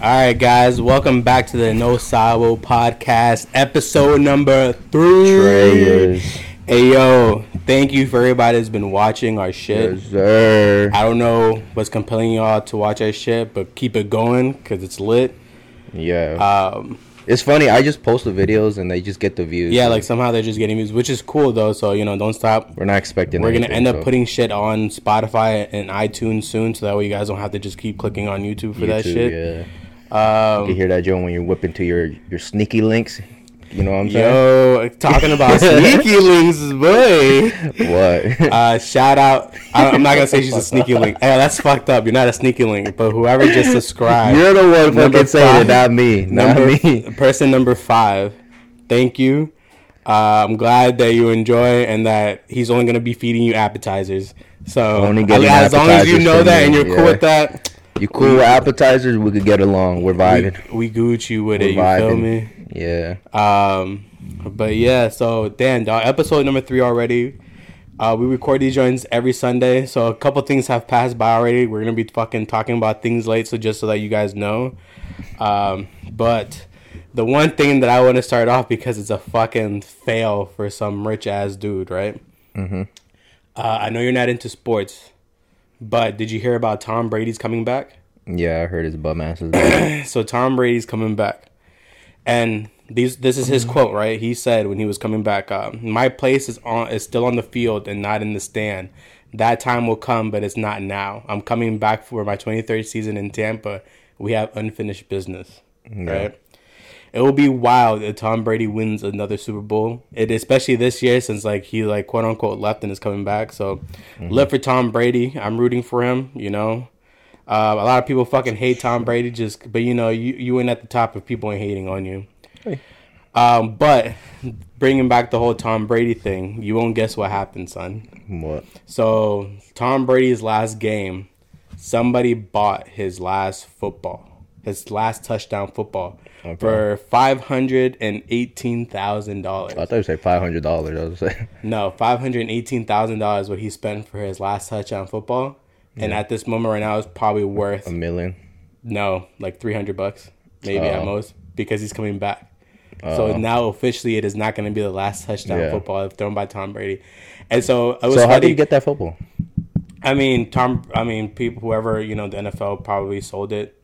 All right, guys, welcome back to the No Sabo podcast, episode number three. Traitors. Hey, yo, thank you for everybody that's been watching our shit. Yes, sir. I don't know what's compelling y'all to watch our shit, but keep it going because it's lit. Yeah. Um, it's funny. I just post the videos and they just get the views. yeah, like somehow they're just getting views, which is cool though. So you know, don't stop. we're not expecting. We're gonna anything, end up putting shit on Spotify and iTunes soon, so that way you guys don't have to just keep clicking on YouTube for that shit. Yeah. Um, You can hear that, Joe, when you're whipping to your your sneaky links. You know what I'm saying? Yo, talking about sneaky links, boy. What? Uh, shout out. I, I'm not gonna say she's a sneaky link. Hey, that's fucked up. You're not a sneaky link, but whoever just subscribed, You're the one fucking saying it, not me. Not number me. person number five. Thank you. Uh, I'm glad that you enjoy and that he's only gonna be feeding you appetizers. So Only as long as you know that me, and you're cool with that, You cool with appetizers? We could get along. We're vibing. we Gucci with it. You We're feel vibing. me? Yeah. Um, but yeah, so Dan, dog, episode number three already. Uh, we record these joints every Sunday, so a couple things have passed by already. We're gonna be fucking talking about things late, so just so that you guys know. Um, but the one thing that I want to start off because it's a fucking fail for some rich ass dude, right? Mm-hmm. Uh, I know you're not into sports, but did you hear about Tom Brady's coming back? Yeah, I heard his bum ass is back. so Tom Brady's coming back, and these this is his quote, right? He said when he was coming back, um, "My place is on is still on the field and not in the stand. That time will come, but it's not now. I'm coming back for my 23rd season in Tampa. We have unfinished business, right?" It will be wild if Tom Brady wins another Super Bowl. It especially this year since like he like quote unquote left and is coming back. So live for Tom Brady. I'm rooting for him. You know, uh, a lot of people fucking hate Tom Brady, just but you know you you ain't at the top if people ain't hating on you. Um, but bringing back the whole Tom Brady thing, you won't guess what happened, son. what? So Tom Brady's last game, somebody bought his last football, his last touchdown football, for five hundred and eighteen thousand dollars. I thought you said five hundred dollars. I was saying. No, five hundred eighteen thousand dollars what he spent for his last touchdown football, and at this moment right now, it's probably worth A million. no like three hundred bucks, maybe at Oh. most, because he's coming back. so oh. now officially, it is not going to be the last touchdown Yeah. football thrown by Tom Brady, and so it was. So how did you get that football? I mean, Tom. I mean, people, whoever you know, the NFL probably sold it.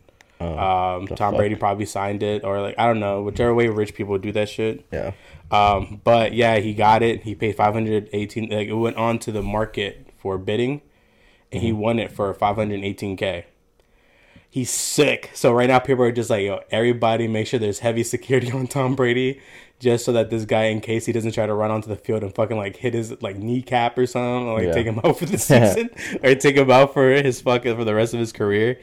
Um, Tom fuck? Brady probably signed it, or like I don't know, whichever way rich people do that shit. Yeah. Um, but yeah, he got it. He paid five hundred eighteen. Like it went on to the market for bidding, and he won it for five hundred eighteen k. He's sick. So right now, people are just like, yo, everybody, make sure there's heavy security on Tom Brady, just so that this guy, in case he doesn't try to run onto the field and fucking like hit his like kneecap or something, or like Yeah. take him out for the season, or take him out for his fucking for the rest of his career.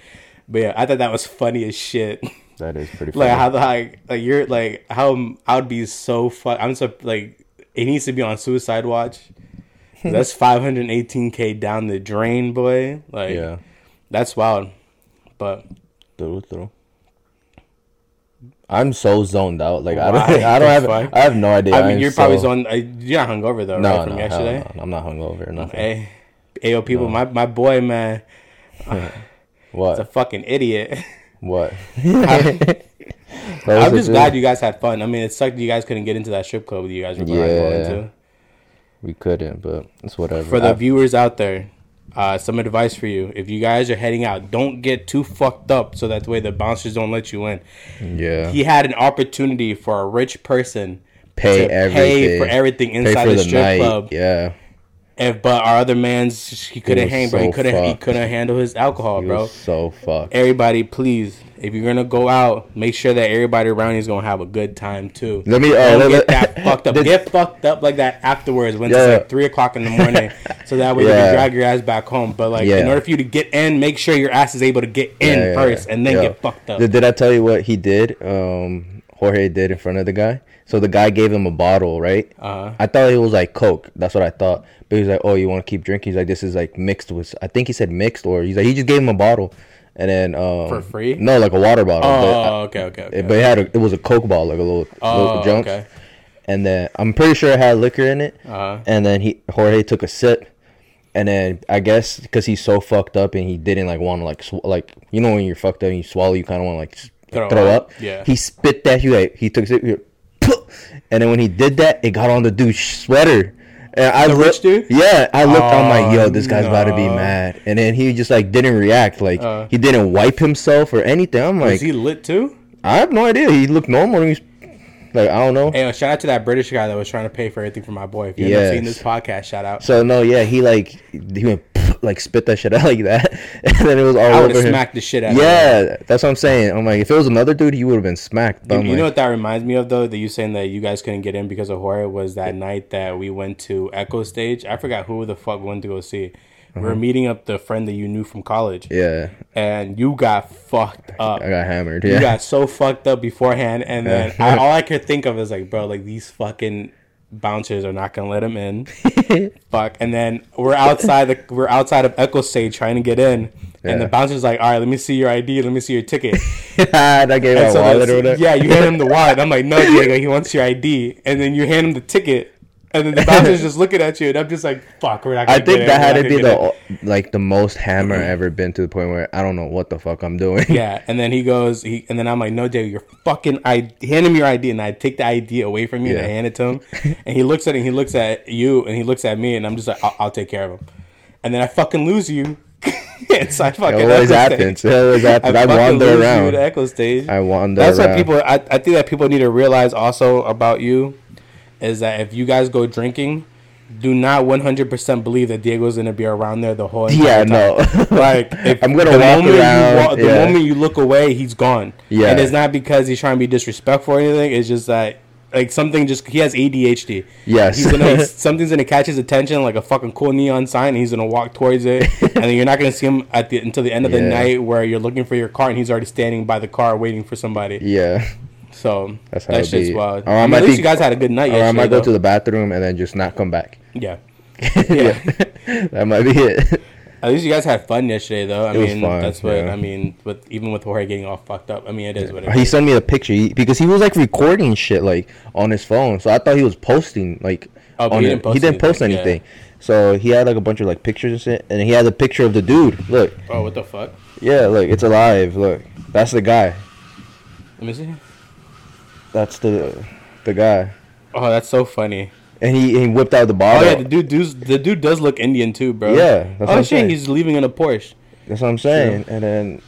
But yeah, I thought that was funny as shit. That is pretty funny. like how the like like you're like how I would be so fuck. I'm so like it needs to be on suicide watch. That's 518k down the drain, boy. Like yeah. that's wild. But Through through. I'm so zoned out. Like I don't. I don't have. fuck? I have no idea. I mean, I'm you're probably so- on. Uh, you're not hungover though, No, right? no, From hell yesterday. no, I'm not hungover nothing. Hey, ayo, people, my my boy, man, What? is a fucking idiot. what? I'm just glad you guys had fun. I mean, it sucked you guys couldn't get into that strip club that you guys were going Yeah. to. we couldn't, but it's whatever. for the I- viewers out there, uh, some advice for you. If you guys are heading out, don't get too fucked up so that way the bouncers don't let you in. yeah. He had an opportunity for a rich person pay to everything. pay for everything inside for the the strip night. club. Yeah. If, but our other man's he couldn't hang, bro. He couldn't. He couldn't handle his alcohol, He bro. so fucked. Everybody, please, if you're gonna go out, make sure that everybody around you is gonna have a good time too. Let me. Uh, let, get that fucked up. Get fucked up like that afterwards when Yeah. it's like three o'clock in the morning, so that way you can drag your ass back home. But like, in order for you to get in, make sure your ass is able to get in Yeah, yeah, first, yeah. and then Yo, get fucked up. Did, did I tell you what he did? Um, Jorge did in front of the guy. So the guy gave him a bottle, right? Uh-huh. I thought it was like Coke. That's what I thought. But he's like, "Oh, you want to keep drinking?" He's like, "This is like mixed with." I think he said mixed, or he's like, he just gave him a bottle, and then um, For free? No, like a water bottle. oh, okay, okay, okay. it- but it had a, it was a Coke bottle, like a little, oh, little junk. okay. And then I'm pretty sure it had liquor in it. Uh-huh. And then he Jorge took a sip, and then I guess because he's so fucked up and he didn't like want to like sw- like you know when you're fucked up and you swallow, you kind of want to like Throw throw, up. up. Yeah. He spit that. He like he took it. And then when he did that, it got on the dude's sweater. And I The looked, dude? Yeah, I looked. I'm like, Oh, yo, this guy's about to be mad. And then he just like didn't react. Like Uh. he didn't wipe himself or anything. I'm like, is he lit too? I have no idea. He looked normal. He's like, I don't know. Hey, uh, shout out to that British guy that was trying to pay for everything for my boy. If you haven't seen this podcast, shout out. So no, yeah, he like he went like spit that shit out like that, and then it was all I over him. smacked the shit out him. Yeah, that's what I'm saying. I'm like, if it was another dude, he would have been smacked. You, you like, know what that reminds me of though? That you saying that you guys couldn't get in because of Jorge was that night that we went to Echo Stage. I forgot who the fuck we went to go see. We Uh-huh. were meeting up the friend that you knew from college, yeah, and you got fucked up. I got hammered. Yeah. You got so fucked up beforehand, and then I, all I could think of is like, bro, like these fucking bouncers are not gonna let him in. Fuck. And then we're outside the we're outside of Echo Stage trying to get in, and the Yeah. bouncer's like, all right, let me see your ID, let me see your ticket. and I gave my so wallet or whatever. yeah, you hand him the wallet. I'm like, no, Diego, he wants your ID, and then you hand him the ticket. And then the bouncer's just looking at you, and I'm just like, "Fuck, we're not." I think that had to be the like the most hammer I ever been to the point where I don't know what the fuck I'm doing. yeah. And then he goes, he, and then I'm like, "No, Jay, you're fucking I hand him your ID," and I take the ID away from you and I hand it to him, and he looks at it, he looks at you, and he looks at me, and I'm just like, "I'll, I'll take care of him," and then I fucking lose you. it's like fucking. It always happens. It always happens. I, fucking wander you around. at Echo Stage. I wander That's around. what people. I, I think that people need to realize also about you is that if you guys go drinking, do not one hundred percent believe that Diego's gonna be around there the whole Yeah, time. no. Like if I'm gonna the walk moment around, walk, the yeah. moment you look away, he's gone. Yeah. and it's not because he's trying to be disrespectful or anything. It's just that. Like something just he has ADHD. Yes. he's gonna something's gonna catch his attention like a fucking cool neon sign. And he's gonna walk towards it, and then you're not gonna see him at the until the end of the night where you're looking for your car and he's already standing by the car waiting for somebody. yeah. So That's how that it shit's be. wild. Or I I mean, at least be- you guys had a good night Or I might go though. to the bathroom and then just not come back. yeah. yeah, that might be it. At least you guys had fun yesterday, though. I It mean, fun, that's what yeah. I mean. With even with Jorge getting all fucked up, I mean, it is what it He is. sent me a picture he, because he was like recording shit like on his phone. So I thought he was posting like. Oh, on he didn't post he didn't post anything, yeah. anything. So he had like a bunch of like pictures and shit, and he had a picture of the dude. Look, Oh, what the fuck? yeah, look, it's alive. Look, that's the guy. Let me see. That's the the guy. Oh, that's so funny. And he, he whipped out the bottle. Oh yeah, the dude, does the dude does look Indian too, bro. Yeah, that's Oh I'm shit, saying. he's leaving in a Porsche. That's what I'm saying. And then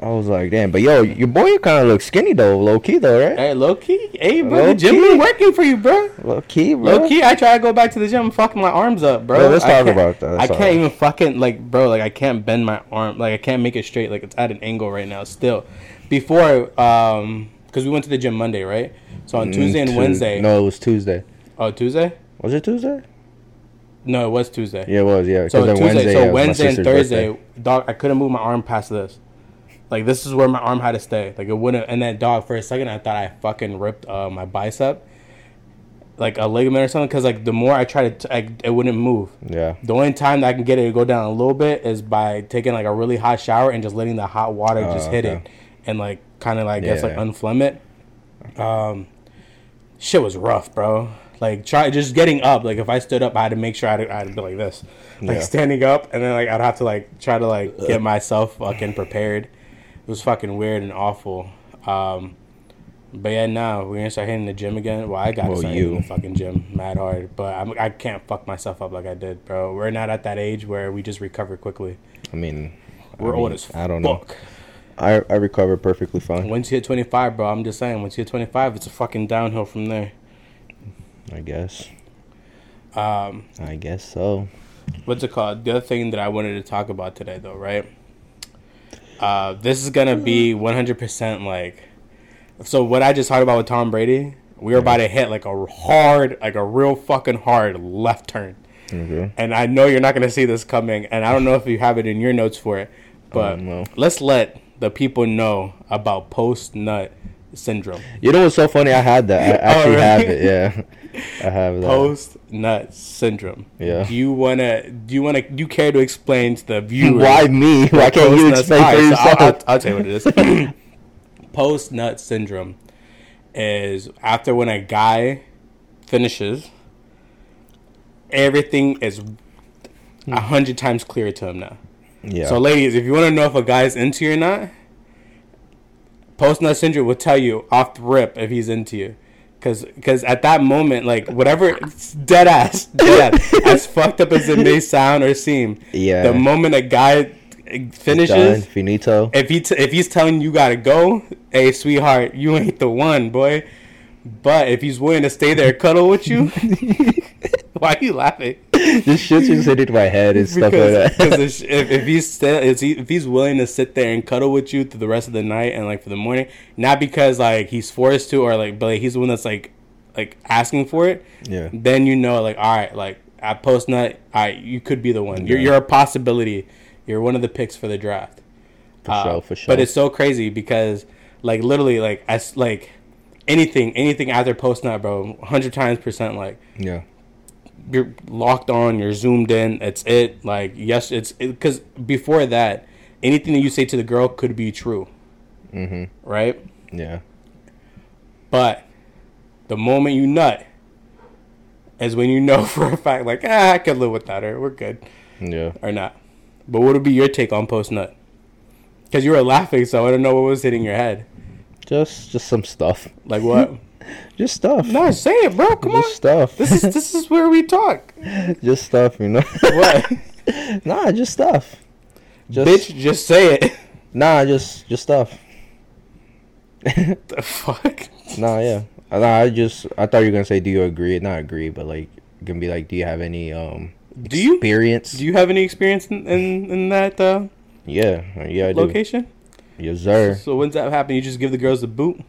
I was like, damn, but yo, your boy kind of looks skinny though, low key though, right? Hey, low key, hey, bro, Low the gym been working for you, bro. Low key, bro. Low key, I try to go back to the gym, I'm fucking my arms up, bro. Let's I talk about that. I can't right. even fucking like, bro. Like I can't bend my arm. Like I can't make it straight. Like it's at an angle right now. Still, before, um, because we went to the gym Monday, right? So on Tuesday and Wednesday. Mm, No, it was Tuesday. Oh, Tuesday? Was it Tuesday? No, it was Tuesday. Yeah, it was. Yeah. So Tuesday, yeah, so Wednesday and Thursday, birthday. dog, I couldn't move my arm past this. Like this is where my arm had to stay. Like it wouldn't. And then dog, for a second, I thought I fucking ripped uh, my bicep, like a ligament or something. Because like the more I tried to, t- I, it wouldn't move. Yeah. The only time that I can get it to go down a little bit is by taking like a really hot shower and just letting the hot water just Oh, hit okay. it and like kind of like I guess like yeah. unflem it. Um, shit was rough, bro. Like try just getting up. Like if I stood up, I had to make sure I had to, I had to be like this, like Yeah. standing up, and then like I'd have to like try to like get myself fucking prepared. It was fucking weird and awful. Um, but yeah, now we're gonna start hitting the gym again. Well, I gotta Well, you. the fucking gym mad hard, but I'm, I can't fuck myself up like I did, bro. We're not at that age where we just recover quickly. I mean, We're I old mean, as I don't know. I I recovered perfectly fine. Once you hit 25, bro, I'm just saying. Once you hit 25, it's a fucking downhill from there. I guess. Um, I guess so. what's it called? The other thing that I wanted to talk about today, though, right? Uh, this is gonna be 100% like. So what I just talked about with Tom Brady, we were about to hit like a hard, like a real fucking hard left turn, Okay. and I know you're not gonna see this coming, and I don't know if you have it in your notes for it, but don't let's let the people know about post nut syndrome. You know what's so funny? I had that. I oh, actually really? have it. Yeah, I have that. Post nut syndrome. Yeah. Do you wanna? Do you wanna? Do you care to explain to the viewers? Why me? Why can't you explain for Alright, so yourself? I'll, I'll, I'll tell you what it is. Post nut syndrome is after when a guy finishes, everything is a hundred times clearer to him now. Yeah. So, ladies, if you want to know if a guy's into you or not, Post nut syndrome will tell you off the rip if he's into you. Cause, cause at that moment, like whatever, it's dead ass, dead ass, as fucked up as it may sound or seem. Yeah. The moment a guy Done. finishes, Finito. if he t- if he's telling you gotta go, hey sweetheart, you ain't the one, boy. But if he's willing to stay there, cuddle with you, why are you laughing? This shit's just hit hitting my head and stuff Because, like that. because if, if, he's if, he, if he's willing to sit there and cuddle with you through the rest of the night and like for the morning, not because like he's forced to or like but like, he's the one that's like like asking for it, Yeah. then you know like all right like at post nut, right, you could be the one. You're you're a possibility. You're one of the picks for the draft. For Uh, sure, for sure. But it's so crazy because like literally like as like anything anything after post nut, bro, hundred times percent like yeah. You're locked on, you're zoomed in. It's it. Like yes, it's because before that, anything that you say to the girl could be true, hmm right? Yeah. But the moment you nut is when you know for a fact, like ah, I could live without her. We're good Yeah. or not. But what would be your take on post nut? Because you were laughing, so I don't know what was hitting your head. Just just some stuff. Like what? Just stuff. no, say it, bro. Come on. just on. stuff. This is this is where we talk. just stuff, you know. What? nah, just stuff. Just Bitch, just say it. nah, just just stuff. the fuck? Nah, yeah. Nah, I just I thought you were gonna say, do you agree? Not agree, but like gonna be like, do you have any um Do you experience? do you have any experience in in, in that uh, yeah, yeah, I do. location? Yes, sir. So when's that happen? You just give the girls the boot.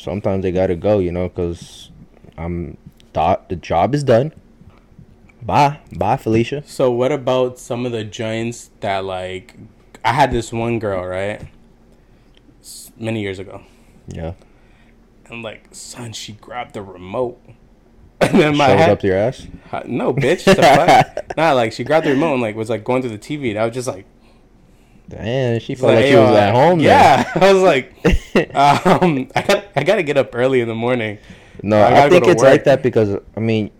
Sometimes they gotta go, you know, cause I'm thought the job is done. Bye, bye, Felicia. So what about some of the joints that like I had this one girl right many years ago, Yeah, and like son, she grabbed the remote, and then my shows head, up your ass. No bitch, the fuck? nah, like she grabbed the remote and like was like going through the TV, and I was just like, Damn, she felt like, hey, she was at home. Yeah, I was like, um, I got I gotta get up early in the morning. no, I I, think it's work. like that because I mean,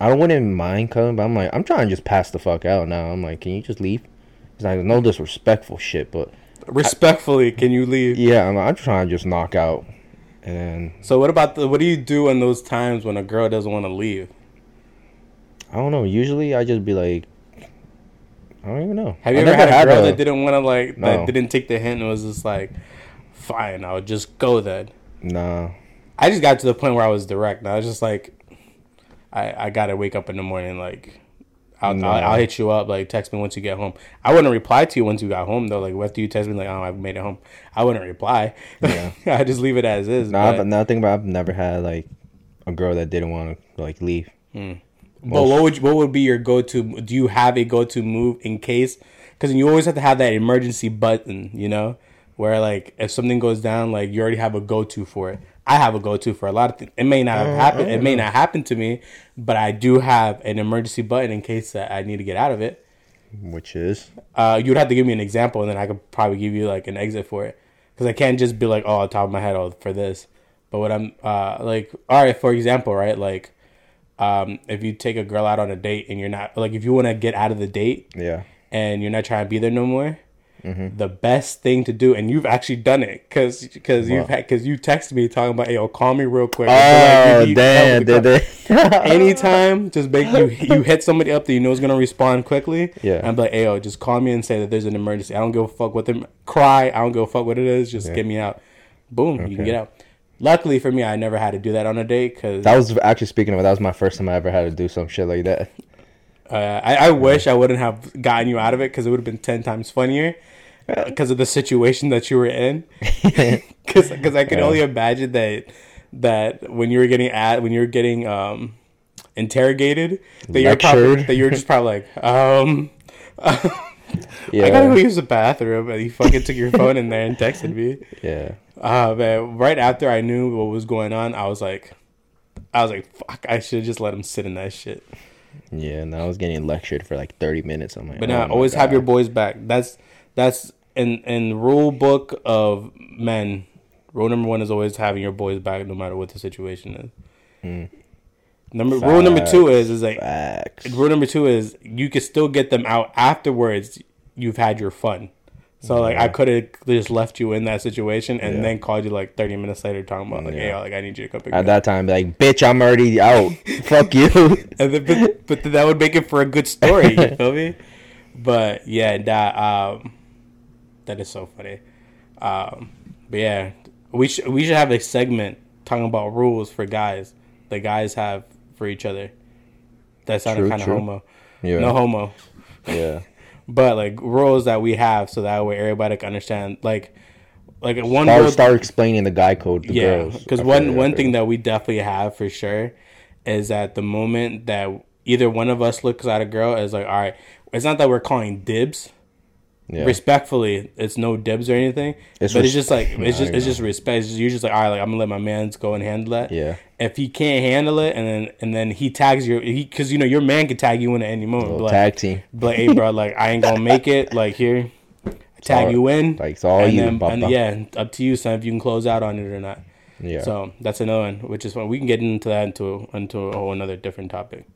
I wouldn't mind coming, but I'm like, I'm trying to just pass the fuck out now. I'm like, can you just leave? It's like no disrespectful shit, but Respectfully, can you leave? yeah, I'm, I'm trying to just knock out, and then So what about the what do you do in those times when a girl doesn't want to leave? I don't know. Usually, I just be like, I don't even know. Have you I ever had a girl a- that didn't want to like that didn't take the hint and was just like, fine, I'll just go then. Nah, I just got to the point where I was direct. And I was just like, I I gotta wake up in the morning. Like, I'll, No. I'll I'll hit you up. Like, text me once you get home. I wouldn't reply to you once you got home though. Like, what do you text me like, oh, I've made it home. I wouldn't reply. Yeah. I just leave it as is. nah. but, now think about, it, I've never had like a girl that didn't want to like leave. Hmm. but what would you, what would be your go to? Do you have a go to move in case? Because you always have to have that emergency button. You know, where like if something goes down, like you already have a go to for it. I have a go to for a lot of things. It may not have happened. It may not happen to me, but I do have an emergency button in case that I need to get out of it. Which is Uh, you would have to give me an example, and then I could probably give you like an exit for it. Because I can't just be like, oh, on top of my head, oh, for this. But what I'm uh like, all right, for example, right, like, um, if you take a girl out on a date and you're not like, if you want to get out of the date yeah. and you're not trying to be there no more, Mm-hmm. the best thing to do, and you've actually done it, because because you've had because you texted me talking about, hey, yo, call me real quick. Oh like you need help damn! Did they? anytime just make you you hit somebody up that you know is gonna respond quickly. Yeah. And be like, hey yo, just call me and say that there's an emergency. I don't give a fuck what them cry. I don't give a fuck what it is. Just get me out. Boom, you can get out. Luckily for me, I never had to do that on a date because That was actually speaking of it. That was my first time I ever had to do some shit like that. uh, I, I wish I wouldn't have gotten you out of it because it would have been ten times funnier because of the situation that you were in. Because I could Yeah. only imagine that that when you were getting at when you were getting um interrogated that you're probably that you're just probably like um. Yeah. I gotta go use the bathroom, and he fucking took your phone in there and texted me. Yeah. Uh, man, right after I knew what was going on, I was like, I was like, fuck, I should just let him sit in that shit. Yeah. And I was getting lectured for like thirty minutes. I'm like, But oh now, my always have your boys back. That's that's in in rule book of men. Rule number one is always having your boys back, no matter what the situation is. Mm. Number rule number two is is like Facts. rule number two is you can still get them out afterwards. You've had your fun. So like I could have just left you in that situation and Yeah. then called you like 30 minutes later talking about like, hey, like I need you to come pick me At up. that time, like, bitch, I'm already out. Fuck you. And then, but, but that would make it for a good story. You feel me? But yeah, that um, that is so funny. Um, but yeah, we should we should have a segment talking about rules for guys. The guys have for each other. That sounded kind of homo. Yeah. No homo. Yeah. But like rules that we have, so that way everybody can understand. Like, like one Start, rule. start explaining the guy code to yeah, girls. because one feel you, I one thing that we definitely have for sure is that the moment that either one of us looks at a girl is like, all right, it's not that we're calling dibs. Yeah. Respectfully, it's no dibs or anything. It's but it's just like it's just it's just respect. It's just, you're just like, all right, like I'm gonna let my man's go and handle that. Yeah. If he can't handle it, and then and then he tags you, because you know your man could tag you in at any moment. Little Be like, tag team. But hey, bro, like I ain't gonna make it. Like here, tag all- you in. like, it's all and you, then, and yeah, up to you, son, if you can close out on it or not. Yeah. So that's another one, which is fun. We can get into that into into a whole another different topic.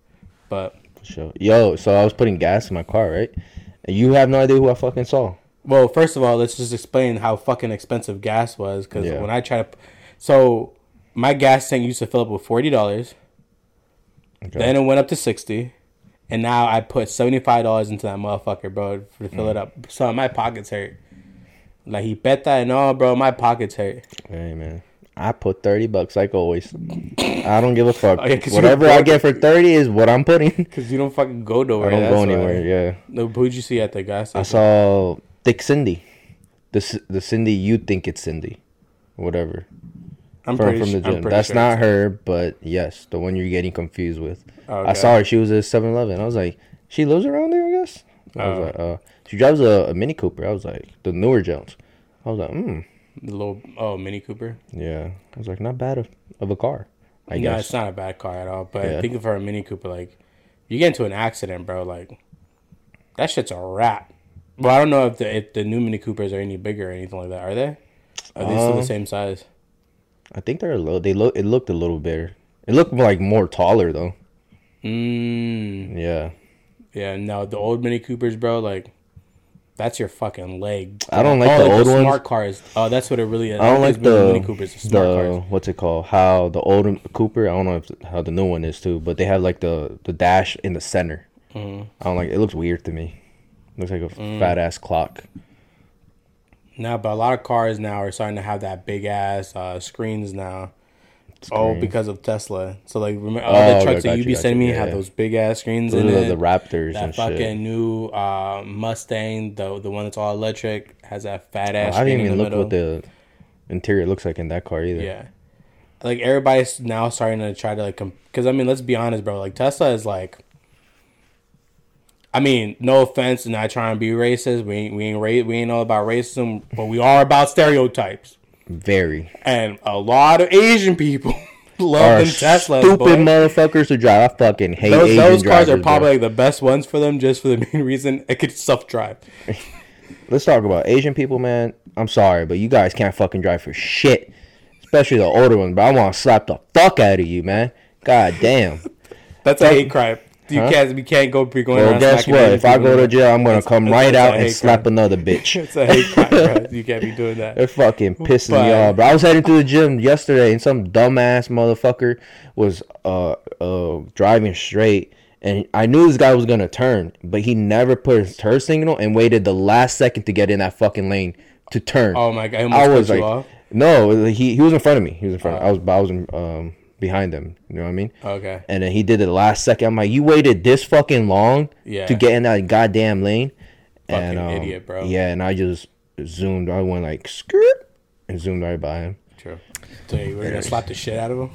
But For Sure. Yo, so I was putting gas in my car, right? And you have no idea who I fucking saw. well, first of all, let's just explain how fucking expensive gas was because Yeah. when I try to, so my gas tank used to fill up with forty dollars. Okay. Then it went up to sixty, and now I put seventy five dollars into that motherfucker, bro, to fill Mm. it up. So my pockets hurt. Like he bet that and all, bro. My pockets hurt. Hey man, I put thirty bucks like always. I don't give a fuck. Oh, yeah, Whatever I get for thirty is what I'm putting. Cause you don't fucking go nowhere. I don't go why. anywhere. Yeah, No, who'd you see at the gas I station? saw Thick Cindy, the the Cindy you think it's Cindy, whatever I'm from pretty from the gym. That's sure not her, but yes, the one you're getting confused with. I saw her. She was at 7-Eleven. I was like, she lives around there, I guess. I was Oh. like, uh, she drives a, a Mini Cooper. I was like, the newer Jones. I was like, hmm, The little oh Mini Cooper. yeah. I was like, not bad of, of a car. I no, guess. it's not a bad car at all. But Yeah. think of her a Mini Cooper. Like you get into an accident, bro. Like that shit's a wrap. Well, I don't know if the if the new Mini Coopers are any bigger or anything like that. Are they? Are they still the Um, same size? I think they're a little. They look. It looked a little better. It looked like more taller though. Mm, Yeah. yeah. No, the old Mini Coopers, bro. Like that's your fucking leg. I don't like oh, the old ones. smart cars. Oh, that's what it really is. I don't like the Mini Coopers. The smart the cars. what's it called? How the old Cooper? I don't know if, how the new one is too, but they have like the the dash in the center. Mm-hmm. I don't like. It looks weird to me. looks like a Mm. fat ass clock. No, but a lot of cars now are starting to have that big ass uh, screens now. Oh, because of Tesla. So like, remember all Oh, the trucks okay, that you you, be got sending me yeah, have yeah. those big ass screens Those in are it. the Raptors that and fucking shit. new uh, Mustang, the the one that's all electric, has that fat Oh, ass. I didn't in even the look middle. what the interior looks like in that car either. Yeah, like everybody's now starting to try to like, because I mean, let's be honest, bro. Like Tesla is like. I mean, no offense, and not trying to be racist. We ain't we ain't ra- we ain't all about racism, but we are about stereotypes. Very. And a lot of Asian people love them Teslas. stupid boy. motherfuckers to drive. I fucking hate Those, Asian those cars drivers. are probably like the best ones for them, just for the main reason it could self drive. Let's talk about Asian people, man. I'm sorry, but you guys can't fucking drive for shit. Especially the older ones, but I want to slap the fuck out of you, man. God damn. That's a hate crime. You Huh? can't. We can't go be going Well, guess what? If I go to jail, I'm gonna come right out and slap crime. another bitch. It's a hate crime, bro. You can't be doing that. They're fucking pissing But- me off, bro. I was heading to the gym yesterday, and some dumbass motherfucker was uh uh driving straight, and I knew this guy was gonna turn, but he never put his turn signal and waited the last second to get in that fucking lane to turn. Oh my god! I was you like, off. no, he he was in front of me. He was in front. Uh. of I was I was um behind him. You know what I mean? Okay. And then he did it the last second. I'm like, you waited this fucking long Yeah. to get in that goddamn lane. Fucking and, um, idiot, bro. Yeah, and I just zoomed. I went like skirt and zoomed right by him. True. So you were gonna slap the shit out of him?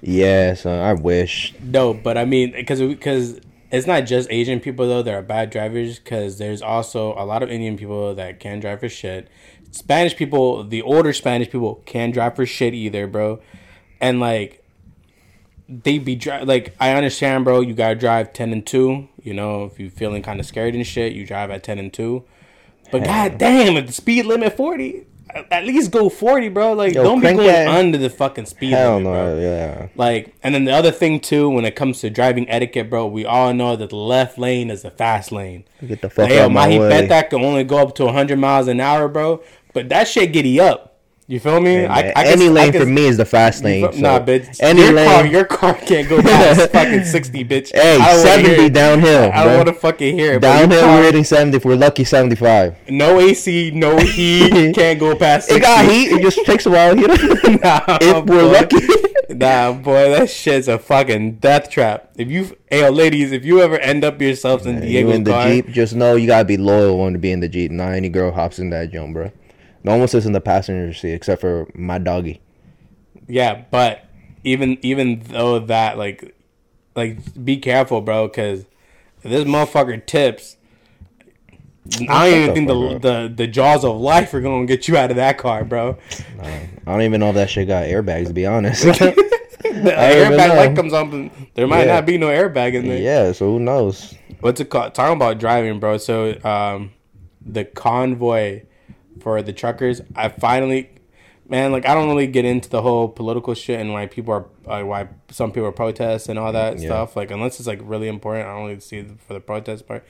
Yeah, son, I wish. No, but I mean, because because it's not just Asian people though that are bad drivers. Because there's also a lot of Indian people that can drive for shit. Spanish people, the older Spanish people, can drive for shit either, bro. And like, they be dri- like, I understand, bro. You gotta drive ten and two. You know, if you're feeling kind of scared and shit, you drive at ten and two. But god damn, if the speed limit forty, at least go forty, bro. Like Yo, don't be going that- under the fucking speed Hell limit, no, bro. yeah. Like, and then the other thing too, when it comes to driving etiquette, bro, we all know that the left lane is the fast lane. Get the fuck Like, out yo, my way. bet that can only go up to 100 miles an hour, bro. But that shit giddy up. You feel me? Yeah, man. can- any lane can- for me is the fast lane. so nah, bitch. Any your lane. car, your car can't go past fucking 60, bitch. hey, I don't wanna hear seventy downhill. I don't want to fucking hear it. Downhill, we're hitting seventy. If we're lucky, seventy-five. No AC, no heat, can't go past 60. It got heat. It just takes a while. You know, Nah, if we're boy. lucky. Nah, boy, that shit's a fucking death trap. If you, hey, ladies, if you ever end up yourselves in you Diego's in the car, jeep, just know you gotta be loyal when to be in the jeep. Not any girl hops in that jump, bro. No one sits in the passenger seat except for my doggy. yeah, but even even though that, like, like, be careful, bro, because this motherfucker tips. I don't even the think the, the the jaws of life are gonna get you out of that car, bro. I don't even know if that shit got airbags. To be honest. The I airbag light comes on, there might Yeah. not be no airbag in there. yeah. So who knows? what's it called? Talking about driving, bro. So, um, the convoy for the truckers, I finally, man, like I don't really get into the whole political shit and why people are, uh, why some people are protests and all that Yeah. stuff. Like unless it's like really important, I don't really see it for the protest part.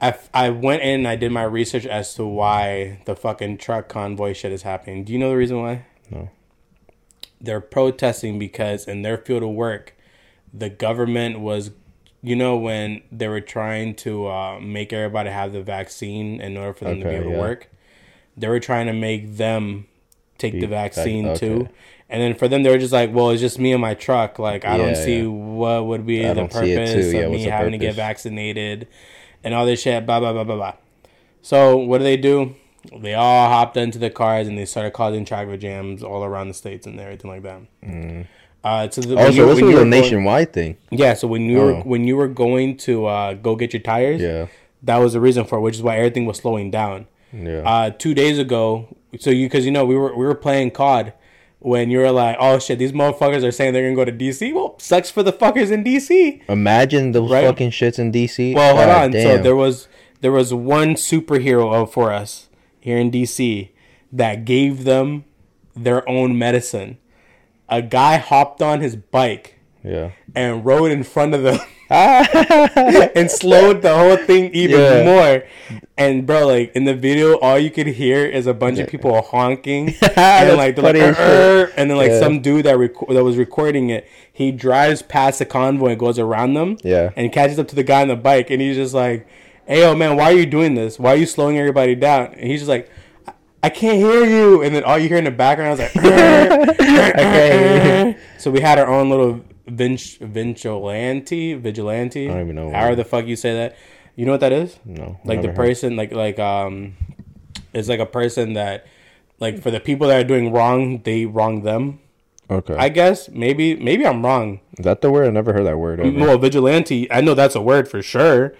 I, f- I went in and I did my research as to why the fucking truck convoy shit is happening. Do you know the reason why? No. They're protesting because in their field of work, the government was, you know, when they were trying to uh, make everybody have the vaccine in order for them to be Okay, able to work, they were trying to make them take Be the vac- vaccine okay. too. And then for them, they were just like, well, it's just me and my truck. Like, I don't see yeah. what would be I the don't see it purpose. Yeah, of me having to get vaccinated and all this shit, blah, blah, blah, blah, blah. So, what do they do? They all hopped into the cars and they started causing traffic jams all around the states and everything like that. Uh, so the, Also, you- this was a going- nationwide thing. yeah, so when you were Oh. when you were going to uh, go get your tires, Yeah. that was the reason for it, which is why everything was slowing down. Yeah. Uh, two days ago, so you because you know we were we were playing COD when you were like, oh shit, these motherfuckers are saying they're gonna go to DC. Well, sucks for the fuckers in DC. Imagine those Right. fucking shits in DC. Well, hold God on. So there was there was one superhero for us here in DC that gave them their own medicine. A guy hopped on his bike yeah. and rode in front of them and slowed the whole thing even Yeah. more. And bro, like in the video, all you could hear is a bunch of people honking and like they're like, funny as shit. And then like Yeah. some dude that reco- that was recording it, he drives past the convoy and goes around them, Yeah. and catches up to the guy on the bike, and he's just like, "Hey, yo, man, why are you doing this? Why are you slowing everybody down?" And he's just like. "I- I can't hear you, and then all you hear in the background is like, can't so we had our own little vinch, vigilante, vigilante. I don't even know How the fuck you say that. You know what that is? No. Like the never heard. person, like like um, it's like a person that, like for the people that are doing wrong, they wrong them. Okay. I guess maybe maybe I'm wrong. Is that the word? I never heard that word. Ever. Well, vigilante, I know that's a word for sure,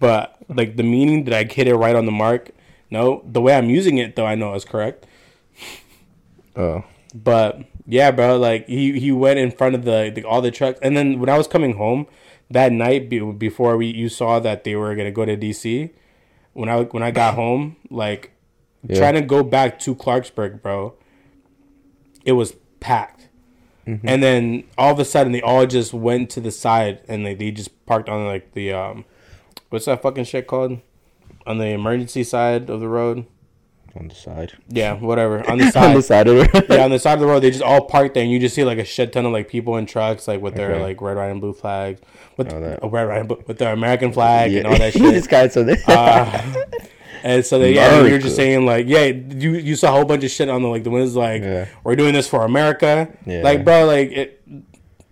but like the meaning that I hit it right on the mark? No, the way I'm using it though, I know is correct. Oh. But yeah, bro, like he he went in front of the, the all the trucks, and then when I was coming home that night be, before we you saw that they were gonna go to DC, when I when I got home, like Yeah. trying to go back to Clarksburg, bro, it was packed. And then all of a sudden, they all just went to the side and they, they just parked on like the um, what's that fucking shit called? On the emergency side of the road. On the side. Yeah, whatever. On the side. on the side of the road. yeah, on the side of the road, they just all parked there, and you just see like a shit ton of like people in trucks, like with their Okay. like red, white, and blue flags, with Oh, uh, red, white, and blue- with their American flag and all that shit. this guy's so there. Uh, and so they, yeah, you're just saying like, yeah, you you saw a whole bunch of shit on the like the windows, like Yeah. we're doing this for America, Yeah. like bro, like it,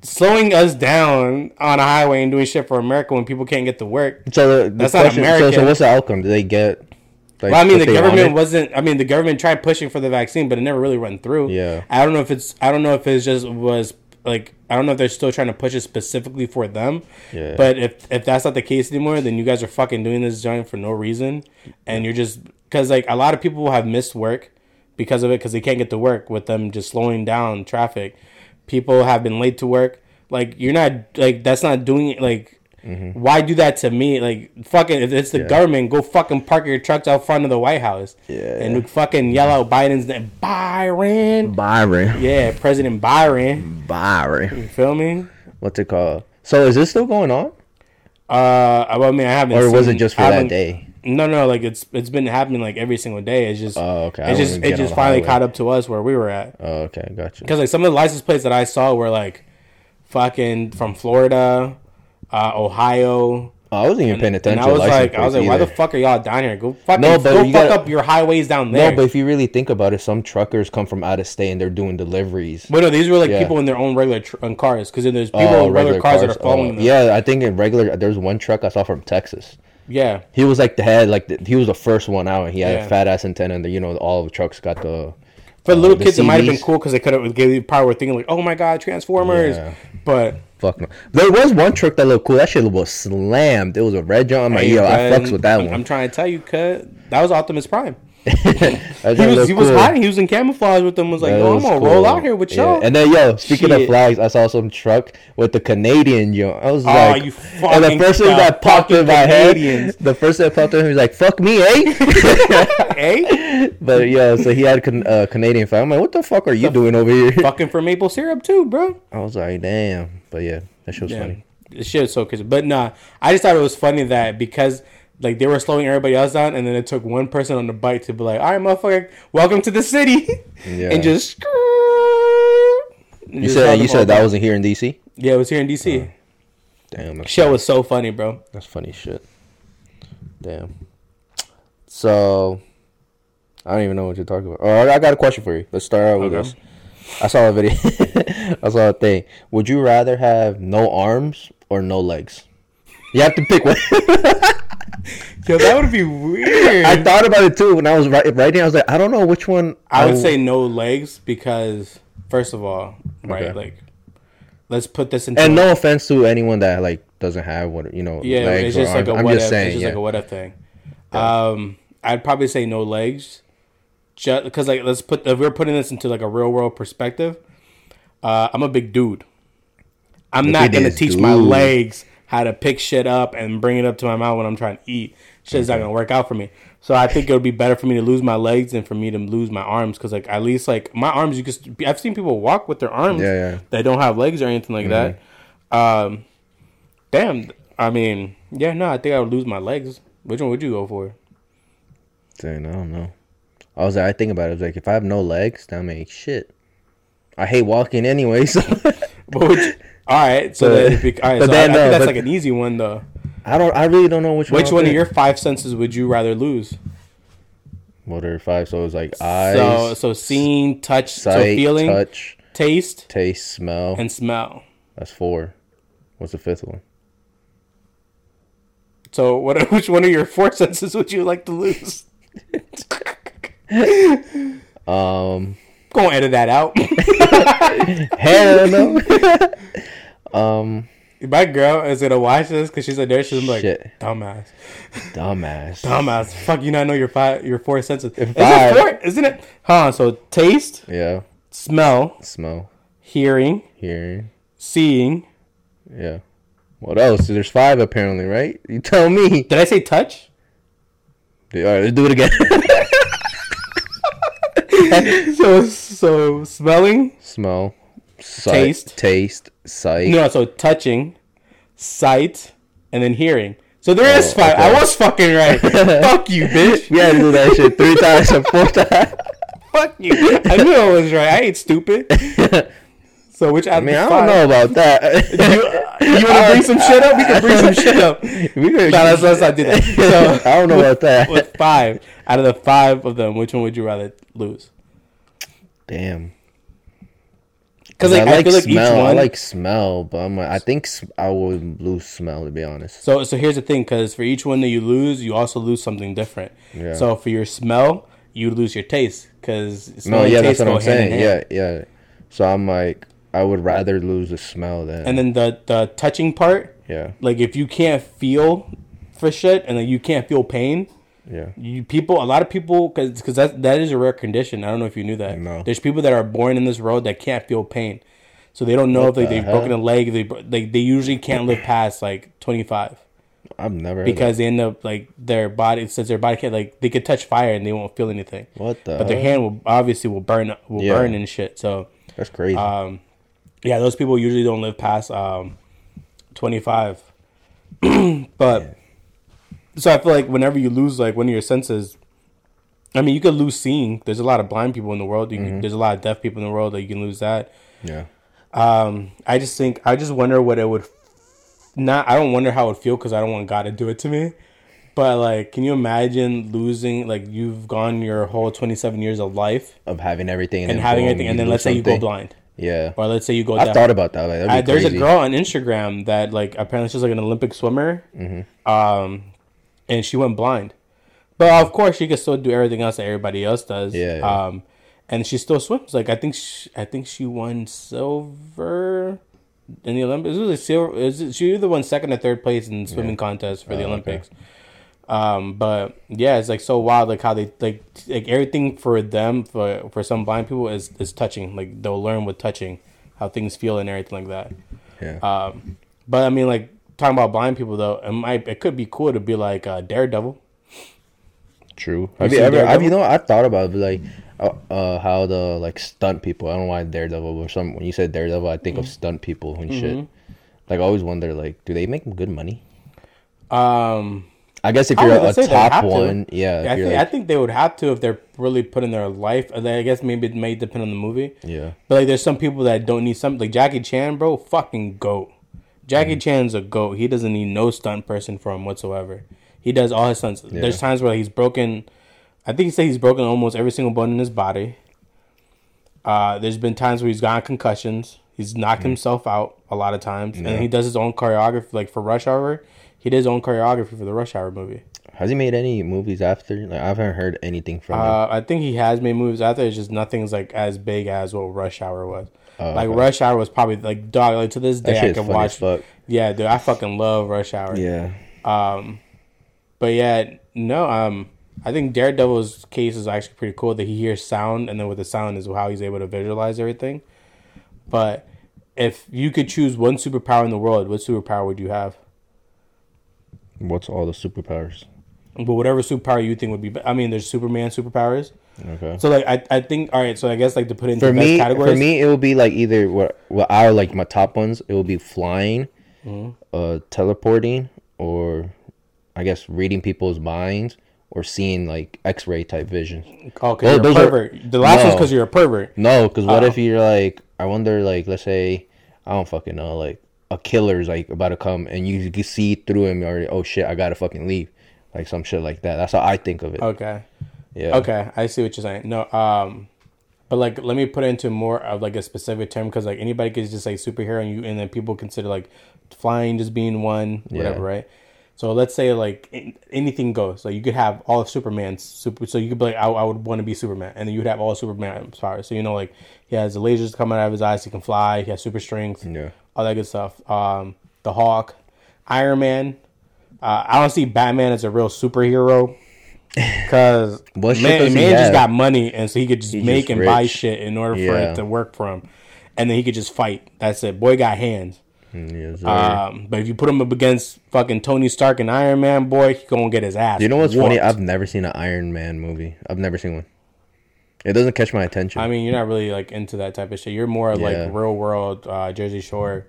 slowing us down on a highway and doing shit for America when people can't get to work. so the, the That's not question, so, so what's the outcome? Do they get? Like, Well, I mean, the government wasn't. I mean, the government tried pushing for the vaccine, but it never really went through. Yeah. I don't know if it's. I don't know if it's just was like. I don't know if they're still trying to push it specifically for them. Yeah. But if if that's not the case anymore, then you guys are fucking doing this joint for no reason, and you're just because like a lot of people have missed work because of it because they can't get to work with them just slowing down traffic. People have been late to work. Like you're not like that's not doing it like Why do that to me? Like fucking, if it's the government, go fucking park your trucks out front of the White House. Yeah. and fucking yell out Biden's name, Byron. Byron. Yeah, President Byron. Byron. You feel me? What's it called? So is this still going on, Uh, I mean, I haven't. or was it just for that day? No, no, like it's it's been happening like every single day. It's just Oh, okay. It just it just finally highway. caught up to us where we were at. Oh, okay, gotcha. Because like some of the license plates that I saw were like fucking from Florida, uh, Ohio. Oh, I wasn't even paying And attention. I was like, I was like, plates why the fuck are y'all down here? Go fucking No, but go fuck gotta- up your highways down there. No, but if you really think about it, some truckers come from out of state and they're doing deliveries. But no, these were like Yeah. people in their own regular tr- on cars because then there's people Oh, in regular, cars, that are following Oh, them. Yeah, I think in regular, there's one truck I saw from Texas. yeah. He was like the head, like the, he was the first one out, and he had Yeah. a fat ass antenna, and the, you know all the trucks got the. For uh, little the kids, it might have been cool because they could have gave you power thinking like, oh my god, Transformers. Yeah. But Fuck no. There was one truck that looked cool. That shit was slammed. It was a red John. I'm like, hey, yo, I fucks with that I'm, one. I'm trying to tell you, cut. That was Optimus Prime. He was he was hiding. He was in camouflage with them. Was like, That yo, I'm gonna cool. roll out here with Yeah. y'all. And then, yo, speaking of flags, I saw some truck with the Canadian, yo. I was Oh, like, you and the first thing that popped in my head, the first thing that popped in, he was like, "Fuck me, eh?" hey, but yo, so he had a uh, Canadian flag. I'm like, "What the fuck are you doing over here?" fucking for maple syrup too, bro. I was like, "Damn," but yeah, that shit was Yeah, funny. this shit is so crazy. But nah, I just thought it was funny that because like they were slowing everybody else down, and then it took one person on the bike to be like, "All right, motherfucker, welcome to the city," Yeah. and just. You said you said that wasn't here in DC. yeah, it was here in DC. Oh. Damn, that's, Shit was so funny, bro. that's funny shit. Damn. So, I don't even know what you're talking about. Oh, I got a question for you. Let's start out with Okay. this. I saw a video. I saw a thing. Would you rather have no arms or no legs? You have to pick one. Yo, that would be weird. I thought about it too when I was writing. I was like, I don't know which one. I would w- say no legs because first of all, right, Okay. like let's put this into And no offense to anyone that like doesn't have what you know. yeah, legs it's or just like arms. a I'm what just if. saying. it's just yeah. like a what if thing. Um, I'd probably say no legs, just because like let's put if we're putting this into like a real world perspective. Uh, I'm a big dude. I'm Look not gonna this teach my legs how to pick shit up and bring it up to my mouth when I'm trying to eat. Shit's not gonna work out for me. So I think it would be better for me to lose my legs than for me to lose my arms because like at least like my arms you can. st- I've seen people walk with their arms Yeah, yeah. that don't have legs or anything like that. Um, damn. I mean, yeah, no, I think I would lose my legs. Which one would you go for? Saying, I don't know. I was like, I think about it. I was like, if I have no legs, that makes shit. I hate walking anyway, so What would you, all right, so But- then, if all right, but so then, I, I no, that's like an easy one though. I don't. I really don't know which one. Which I'll one of your five senses would you rather lose? What are five? So it's like eyes, So, so seeing, touch, so feeling, touch, taste, taste, smell. and smell. That's four. What's the fifth one? So, what? Which one of your four senses would you like to lose? Um, Go and edit that out. hell no. um, My girl is gonna watch this because she's a nurse. She's like, Shit. dumbass. dumbass. Dumbass. Fuck, you not know your five, your four senses. Is it four? Isn't it? Huh? So taste, Yeah. smell, Smell, hearing, hearing. seeing. Yeah. What else? There's five apparently, right? You tell me. Did I say touch? All right, let's do it again. so so smelling. Smell, sight, Taste. taste, sight. No, so touching, sight, and then hearing. So there is Oh, five. I okay. was fucking right. Fuck you, bitch. We had to do that shit three times or four times. Fuck you. I knew I was right. I ain't stupid. So which I mean, I don't know about that. You, you want to bring some shit up? We can bring some shit up. We could- No, let's, let's not do that. So, I don't know about that. with five out of the five of them, which one would you rather lose? Damn. Because I like, like, I feel like smell. each one. I like smell, but I'm like, I think I would lose smell to be honest. so so here's the thing, because for each one that you lose, you also lose something different. Yeah. So for your smell, you lose your taste because No, yeah, that's what I'm saying. Yeah, yeah. So I'm like, I would rather lose the smell than. And then the the touching part, yeah, like if you can't feel for shit and like you can't feel pain, yeah. you people a lot of people because because that that is a rare condition. I don't know if you knew that. No. There's people that are born in this world that can't feel pain. so they don't know What if like, the they've hell? broken a leg. They like they usually can't live past like twenty five I've never because they end up like their body since their body can't like they could touch fire and they won't feel anything, what the but their hand will obviously will burn will Yeah. burn and shit. So That's crazy. um, yeah, those people usually don't live past um, 25. but so I feel like whenever you lose like one of your senses, I mean, you could lose seeing. There's a lot of blind people in the world. You can, there's a lot of deaf people in the world that you can lose that. yeah. Um, I just think I just wonder what it would. Not I don't wonder how it would feel because I don't want God to do it to me. But like, can you imagine losing like you've gone your whole 27 years of life Of having everything and then having everything, and then let's say you go blind, Yeah. or let's say you go. I thought about that. Like, be Uh, there's a girl on Instagram that like apparently she's like an Olympic swimmer, um, and she went blind, but of course she can still do everything else that everybody else does. Yeah, yeah. Um, and she still swims. Like I think she, I think she won silver in the Olympics. It was silver. Is it, she either won second or third place in swimming contest for the Oh, okay. Olympics. Um, but yeah, it's like so wild, like how they like like everything for them for for some blind people is is touching. Like they'll learn with touching how things feel and everything like that. Yeah. Um, but I mean, like talking about blind people though, it might it could be cool to be like uh, Daredevil. True. Have you seen ever? Have you know? I thought about it, like, uh, uh, how the like stunt people. I don't know why Daredevil, but some when you said Daredevil, I Mm-hmm. think of stunt people and shit. Like, I always wonder, like, do they make good money? Um, I guess if I you're a top have to. one, yeah. I think, like, I think they would have to if they're really putting their life. I guess maybe it may depend on the movie. yeah, But like, there's some people that don't need something. Like Jackie Chan, bro, fucking goat. Jackie Chan's a goat. He doesn't need no stunt person for him whatsoever. He does all his stunts. There's times where he's broken. I think he said he's broken almost every single bone in his body. Uh, there's been times where he's gotten concussions. He's knocked himself out a lot of times, and he does his own choreography. Like for Rush Hour, he did his own choreography for the Rush Hour movie. has he made any movies after? Like, I haven't heard anything from him. Uh, I think he has made movies after. It's just nothing's like as big as what Rush Hour was. Oh, like okay. Rush Hour was probably like dog. Like to this day, I can watch. Yeah, dude, I fucking love Rush Hour. Yeah, Um, but yeah, no. Um, I think Daredevil's case is actually pretty cool. That he hears sound, and then with the sound is how he's able to visualize everything. But if you could choose one superpower in the world, what superpower would you have? what's all the superpowers? But whatever superpower you think would be. be- I mean, there's Superman superpowers. Okay. So like, I, I think all right. So I guess like to put in for me, categories. for me, it will be like either what what are like my top ones. It will be flying, Mm-hmm. uh, teleporting, or I guess reading people's minds, or seeing like X-ray type vision. Okay, Oh, you're a those are- pervert. the last one's because you're a pervert. No, because what Oh. if you're like, I wonder, like, let's say, I don't fucking know, like a killer's like about to come, and you can see through him, or oh shit, I gotta fucking leave, like some shit like that. That's how I think of it. Okay. Yeah. Okay, I see what you're saying. No, um, but like, let me put it into more of like a specific term because like anybody could just say superhero, and you and then people consider like flying just being one, whatever, Yeah. right? So let's say like anything goes. Like you could have all of Superman's super. So you could be like, I, I would want to be Superman, and then you'd have all of Superman's powers. So you know, like he has the lasers coming out of his eyes. He can fly. He has super strength. Yeah. all that good stuff. Um, the Hulk, Iron Man. Uh, I don't see Batman as a real superhero because What man, man just got money and so he could just He's make just and buy shit in order for it to work for him, and then he could just fight. That's it. Boy got hands. Mm, yes. Um, but if you put him up against fucking Tony Stark and Iron Man, boy, he gonna get his ass. you know what's funny? I've never seen an Iron Man movie. I've never seen one. It doesn't catch my attention. I mean, you're not really like into that type of shit. You're more Yeah. like real world, uh, Jersey Shore,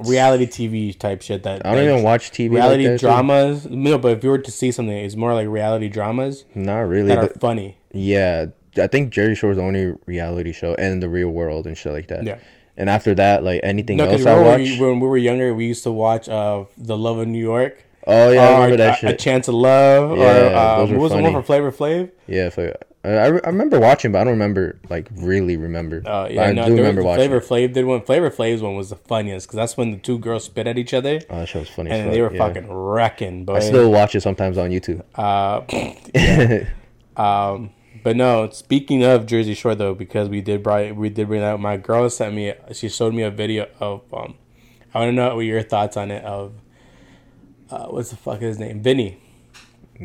reality TV type shit. That I don't even watch TV. reality like that, too. dramas. No, but if you were to see something, it's more like reality dramas Not really. that are The- funny. yeah, I think Jersey Shore is the only reality show, and the Real World and shit like that. Yeah. And after that, like anything No, else I watch. we- when we were younger, we used to watch uh, The Love of New York. oh yeah, I remember that a, shit. A Chance of Love. Yeah, or uh, what was the one for Flavor Flav? Yeah, if I, I, I remember watching, but I don't remember like really remember. Uh, But yeah, I no, do remember watching. Flavor Flav did one. Flavor Flav's one was the funniest because that's when the two girls spit at each other Oh, that show was funny. and they were yeah. fucking wrecking. But I still watch it sometimes on YouTube. Uh, Um, but no. Speaking of Jersey Shore, though, because we did bring we did bring that. My girl sent me. She showed me a video of. Um, I want to know what your thoughts on it. Of uh, what's the fuck his name? Vinny.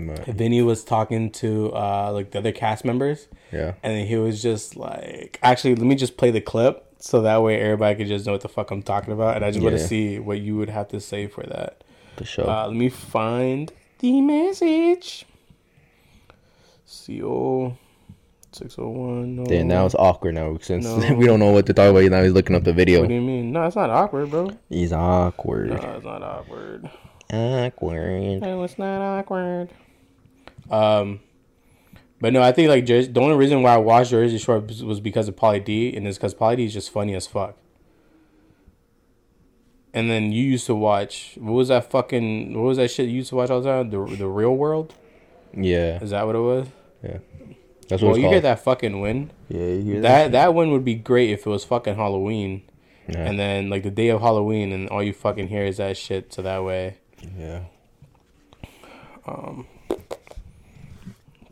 But, Vinny was talking to uh like the other cast members, yeah. and then he was just like, actually, let me just play the clip so that way everybody could just know what the fuck I'm talking about, and I just want to see what you would have to say for that. For sure. Uh, let me find the message. CO six oh one. No. Then now it's awkward now since No. we don't know what to talk about. Now he's looking up the video. What do you mean? No, it's not awkward, bro. He's awkward. No, it's not awkward. Awkward. No, it's not awkward. Um, but no, I think like Jersey, the only reason why I watched Jersey Shore was- because of Pauly D, and it's because Pauly D is just funny as fuck. And then you used to watch what was that fucking what was that shit you used to watch all the time? The the Real World Yeah, is that what it was? Yeah. That's what Well, you called. hear that fucking win. Yeah, you hear That that one would be great if it was fucking Halloween, Yeah. and then like the day of Halloween, and all you fucking hear is that shit. So that way, Yeah.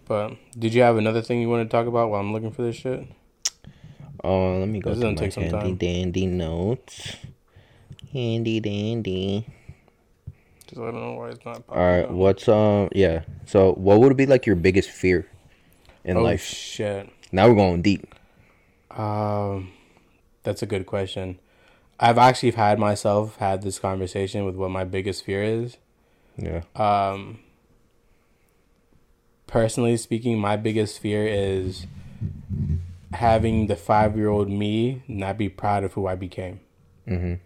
But did you have another thing you want to talk about while I'm looking for this shit? Oh, let me go This gonna my take some handy time. dandy notes. Handy dandy. Because I don't know why it's not. All right, what's um yeah. So, what would be like your biggest fear in Oh life? shit. Now we're going deep. Um, that's a good question. I've actually had myself had this conversation with what my biggest fear is. Yeah. Um, personally speaking, my biggest fear is having the five year old me not be proud of who I became. Mhm.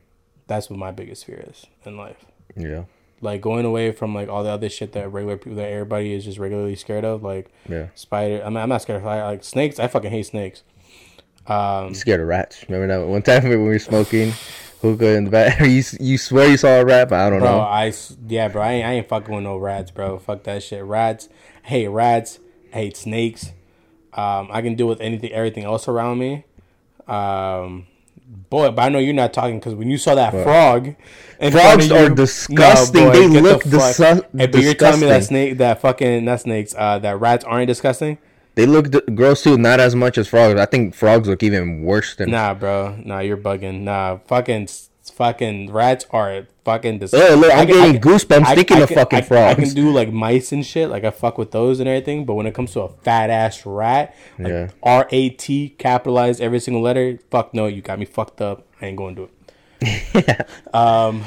That's what my biggest fear is in life. Yeah. Like going away from like all the other shit that regular people that everybody is just regularly scared of, like Yeah. spider. I mean, I'm not scared of. Like snakes, I fucking hate snakes. Um, scared of rats? Remember that one time when we were smoking hookah in the back? you you swear you saw a rat, but I don't Bro, know. I yeah, bro. I ain't, I ain't fucking with no rats, bro. Fuck that shit. Rats. Hate rats. I hate snakes. Um, I can deal with anything, everything else around me. Um, boy, but I know you're not talking because when you saw that frog, in front Frogs are disgusting. They get the look disgu- Hey, but you're telling me that snake, that fucking not snakes, uh, that rats aren't disgusting? They look d- gross too, not as much as frogs. I think frogs look even worse than. Nah, bro. Nah, you're bugging. Nah, fucking, fucking rats are fucking disgusting. Oh, look, I'm I can- getting I can- goosebumps I- thinking I of can- fucking I, frogs. I can do like mice and shit. Like I fuck with those and everything. But when it comes to a fat ass rat, like Yeah. R A T capitalized every single letter, fuck no, you got me fucked up. I ain't going to do it. um,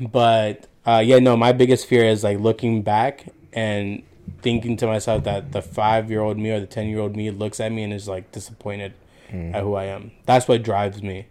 but uh, yeah, no, my biggest fear is like looking back and thinking to myself that the five year old me or the ten year old me looks at me and is like disappointed at who I am. That's what drives me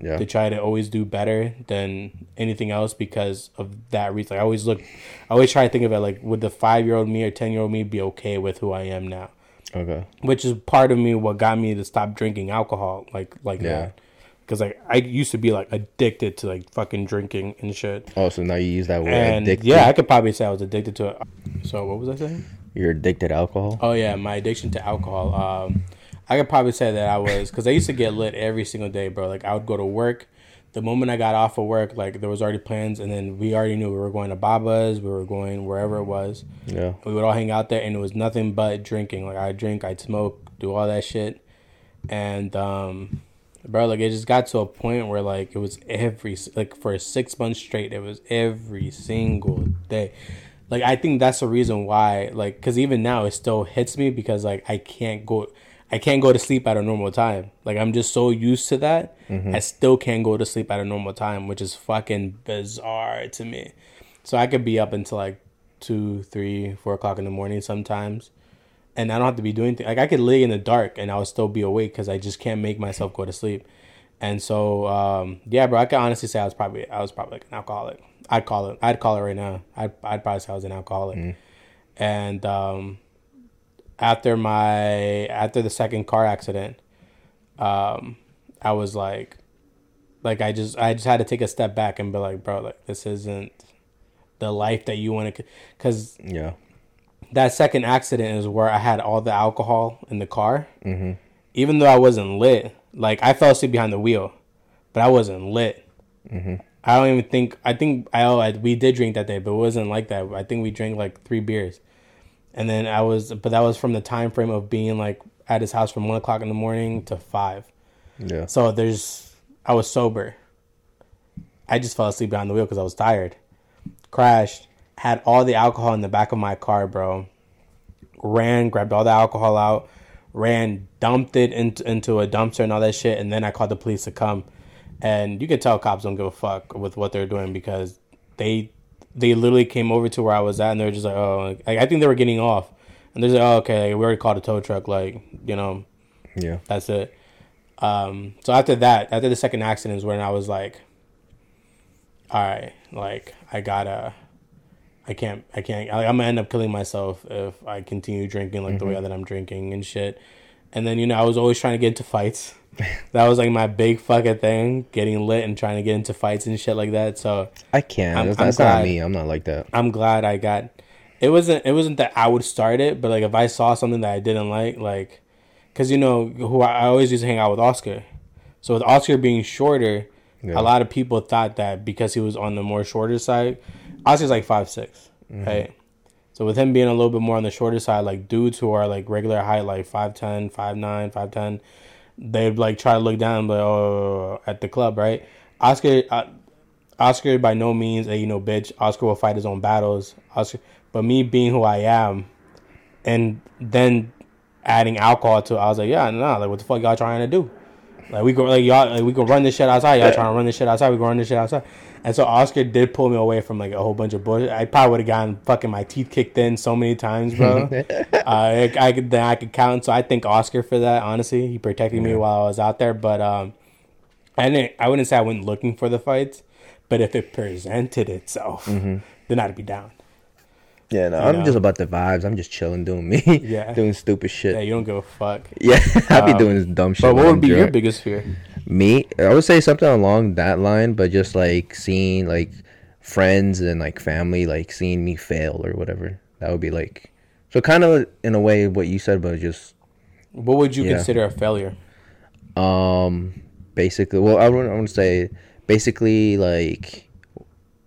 yeah. to try to always do better than anything else because of that reason. Like, I always look, I always try to think of it like, would the five year old me or ten year old me be okay with who I am now? Okay. Which is part of me what got me to stop drinking alcohol like like Yeah. that. Because like I used to be like addicted to like fucking drinking and shit. Oh, so now you use that word And addicted. yeah, I could probably say I was addicted to it. So what was I saying? You're addicted to alcohol. Oh yeah, my addiction to alcohol. Um, I could probably say that I was because I used to get lit every single day, bro. Like I would go to work. The moment I got off of work, like there was already plans, and then we already knew we were going to Baba's, we were going wherever it was. Yeah. We would all hang out there, and it was nothing but drinking. Like I'd drink, I'd smoke, do all that shit, and um, bro, like it just got to a point where like it was every like for six months straight, it was every single day. Like I think that's the reason why, like, because even now it still hits me because like I can't go, I can't go to sleep at a normal time. Like I'm just so used to that, I still can't go to sleep at a normal time, which is fucking bizarre to me. So I could be up until like two, three, four o'clock in the morning sometimes, and I don't have to be doing anything. Like I could lay in the dark and I'll still be awake because I just can't make myself go to sleep. And so, um, yeah, bro, I can honestly say I was probably I was probably like an alcoholic. I'd call it. I'd call it right now. I'd I'd probably say I was an alcoholic. And um, after my after the second car accident, um, I was like, like I just I just had to take a step back and be like, bro, like this isn't the life that you want to, because Yeah. that second accident is where I had all the alcohol in the car. Mm-hmm. Even though I wasn't lit, like I fell asleep behind the wheel, but I wasn't lit. Mm-hmm. I don't even think I think I, oh, I we did drink that day, but it wasn't like that. I think we drank like three beers, and then I was, but that was from the time frame of being like at his house from one o'clock in the morning to five. Yeah. So there's, I was sober. I just fell asleep behind the wheel because I was tired. Crashed. Had all the alcohol in the back of my car, bro. ran, grabbed all the alcohol out, ran, dumped it into into a dumpster and all that shit, and then I called the police to come. And you could tell cops don't give a fuck with what they're doing because they they literally came over to where I was at and they were just like, oh, like, I think they were getting off, and they're like, oh, okay, we already called a tow truck, like you know, Yeah. that's it. Um, so after that, after the second accident is when I was like, all right, like I gotta, I can't, I can't, I, I'm gonna end up killing myself if I continue drinking like the way that I'm drinking and shit. And then you know I was always trying to get into fights. that was like my big fucking thing, getting lit and trying to get into fights and shit like that. So I can't. I'm- that's I'm that's not glad. me. I'm not like that. I'm glad I got. It wasn't. It wasn't that I would start it, but like if I saw something that I didn't like, like, because you know who I, I always used to hang out with Oscar. So with Oscar being shorter, Yeah. a lot of people thought that because he was on the more shorter side, Oscar's like five six, mm-hmm. right? So with him being a little bit more on the shorter side, like dudes who are like regular height, like 5'10", 5'9", 5'10", they'd like try to look down and be like, oh, at the club, right? Oscar, uh, Oscar by no means a you know bitch. Oscar will fight his own battles. Oscar, but me being who I am, and then adding alcohol to it, I was like, yeah, nah, like what the fuck y'all trying to do? Like we go, like y'all, like we can run this shit outside. Y'all trying to run this shit outside. We can run this shit outside. And so Oscar did pull me away from like a whole bunch of bullshit. I probably would have gotten fucking my teeth kicked in so many times, bro. uh, I, I could then I could count. So I thank Oscar for that. Honestly, he protected me while I was out there. But um, I didn't. I wouldn't say I went looking for the fights, but if it presented itself, then I'd be down. Yeah, no, I'm know? just about the vibes. I'm just chilling, doing me. Yeah. doing stupid shit. Yeah, you don't give a fuck. Yeah, I be Um, doing this dumb shit. But what would be your biggest fear? Me, I would say something along that line, but just like seeing like friends and like family, like seeing me fail or whatever. That would be like, so kind of in a way what you said, but just What would you Yeah. consider a failure? um, basically. Well, I would I would say basically like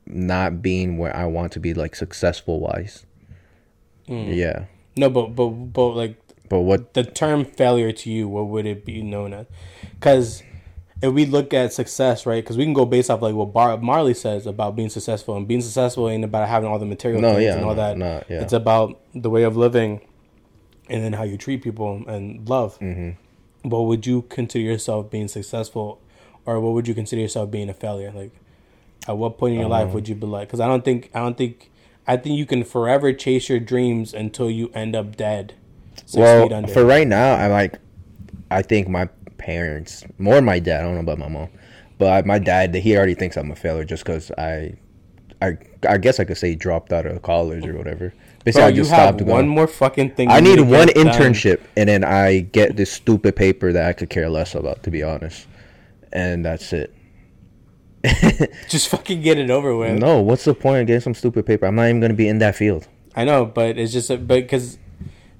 not being where I want to be, like successful wise. Mm. Yeah, No, but but but like but what? the term failure to you, what would it be known as? Because if we look at success, right? Because we can go based off like what Bar- Marley says about being successful, and being successful ain't about having all the material No, things yeah, and all no, that. no, yeah. It's about the way of living, and then how you treat people and love. Mm-hmm. But would you consider yourself being successful, or what would you consider yourself being a failure? Like, at what point in your Uh-huh. life would you be like? Because I don't think I don't think I think you can forever chase your dreams until you end up dead. Six feet well, under. for right now, I like. I think my parents, more my dad. I don't know about my mom, but my dad, he already thinks I'm a failure just because I, I, I guess I could say dropped out of college or whatever. Basically, Bro, I you just have stopped one going. more fucking thing. I you need one get done. internship, and then I get this stupid paper that I could care less about, to be honest, and that's it. Just fucking get it over with. No, what's the point of getting some stupid paper? I'm not even gonna be in that field. I know, but it's just a, but because,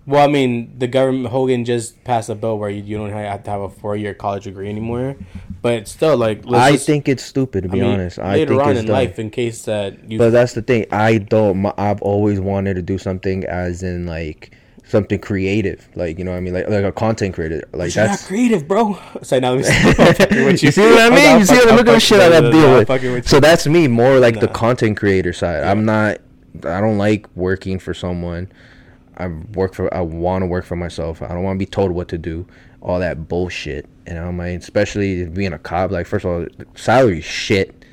well, I mean, the government Hogan just passed a bill where you, you don't have to have a four year college degree anymore. But still, like, I just- think it's stupid to I be mean, honest. I later think on it's in dumb. life, in case that you, But that's the thing. I don't. my- I've always wanted to do something as in like something creative, like you know what I mean, like like a content creator. Like you're not that's. creative, bro. So now let me with You see what I I'm mean? not You see what I'm look at shit I deal with. So that's me, more like the content creator side. I'm not. I don't like working for someone. I work for. I want to work for myself. I don't want to be told what to do. All that bullshit. And I'm like, especially being a cop. Like, first of all, salary shit.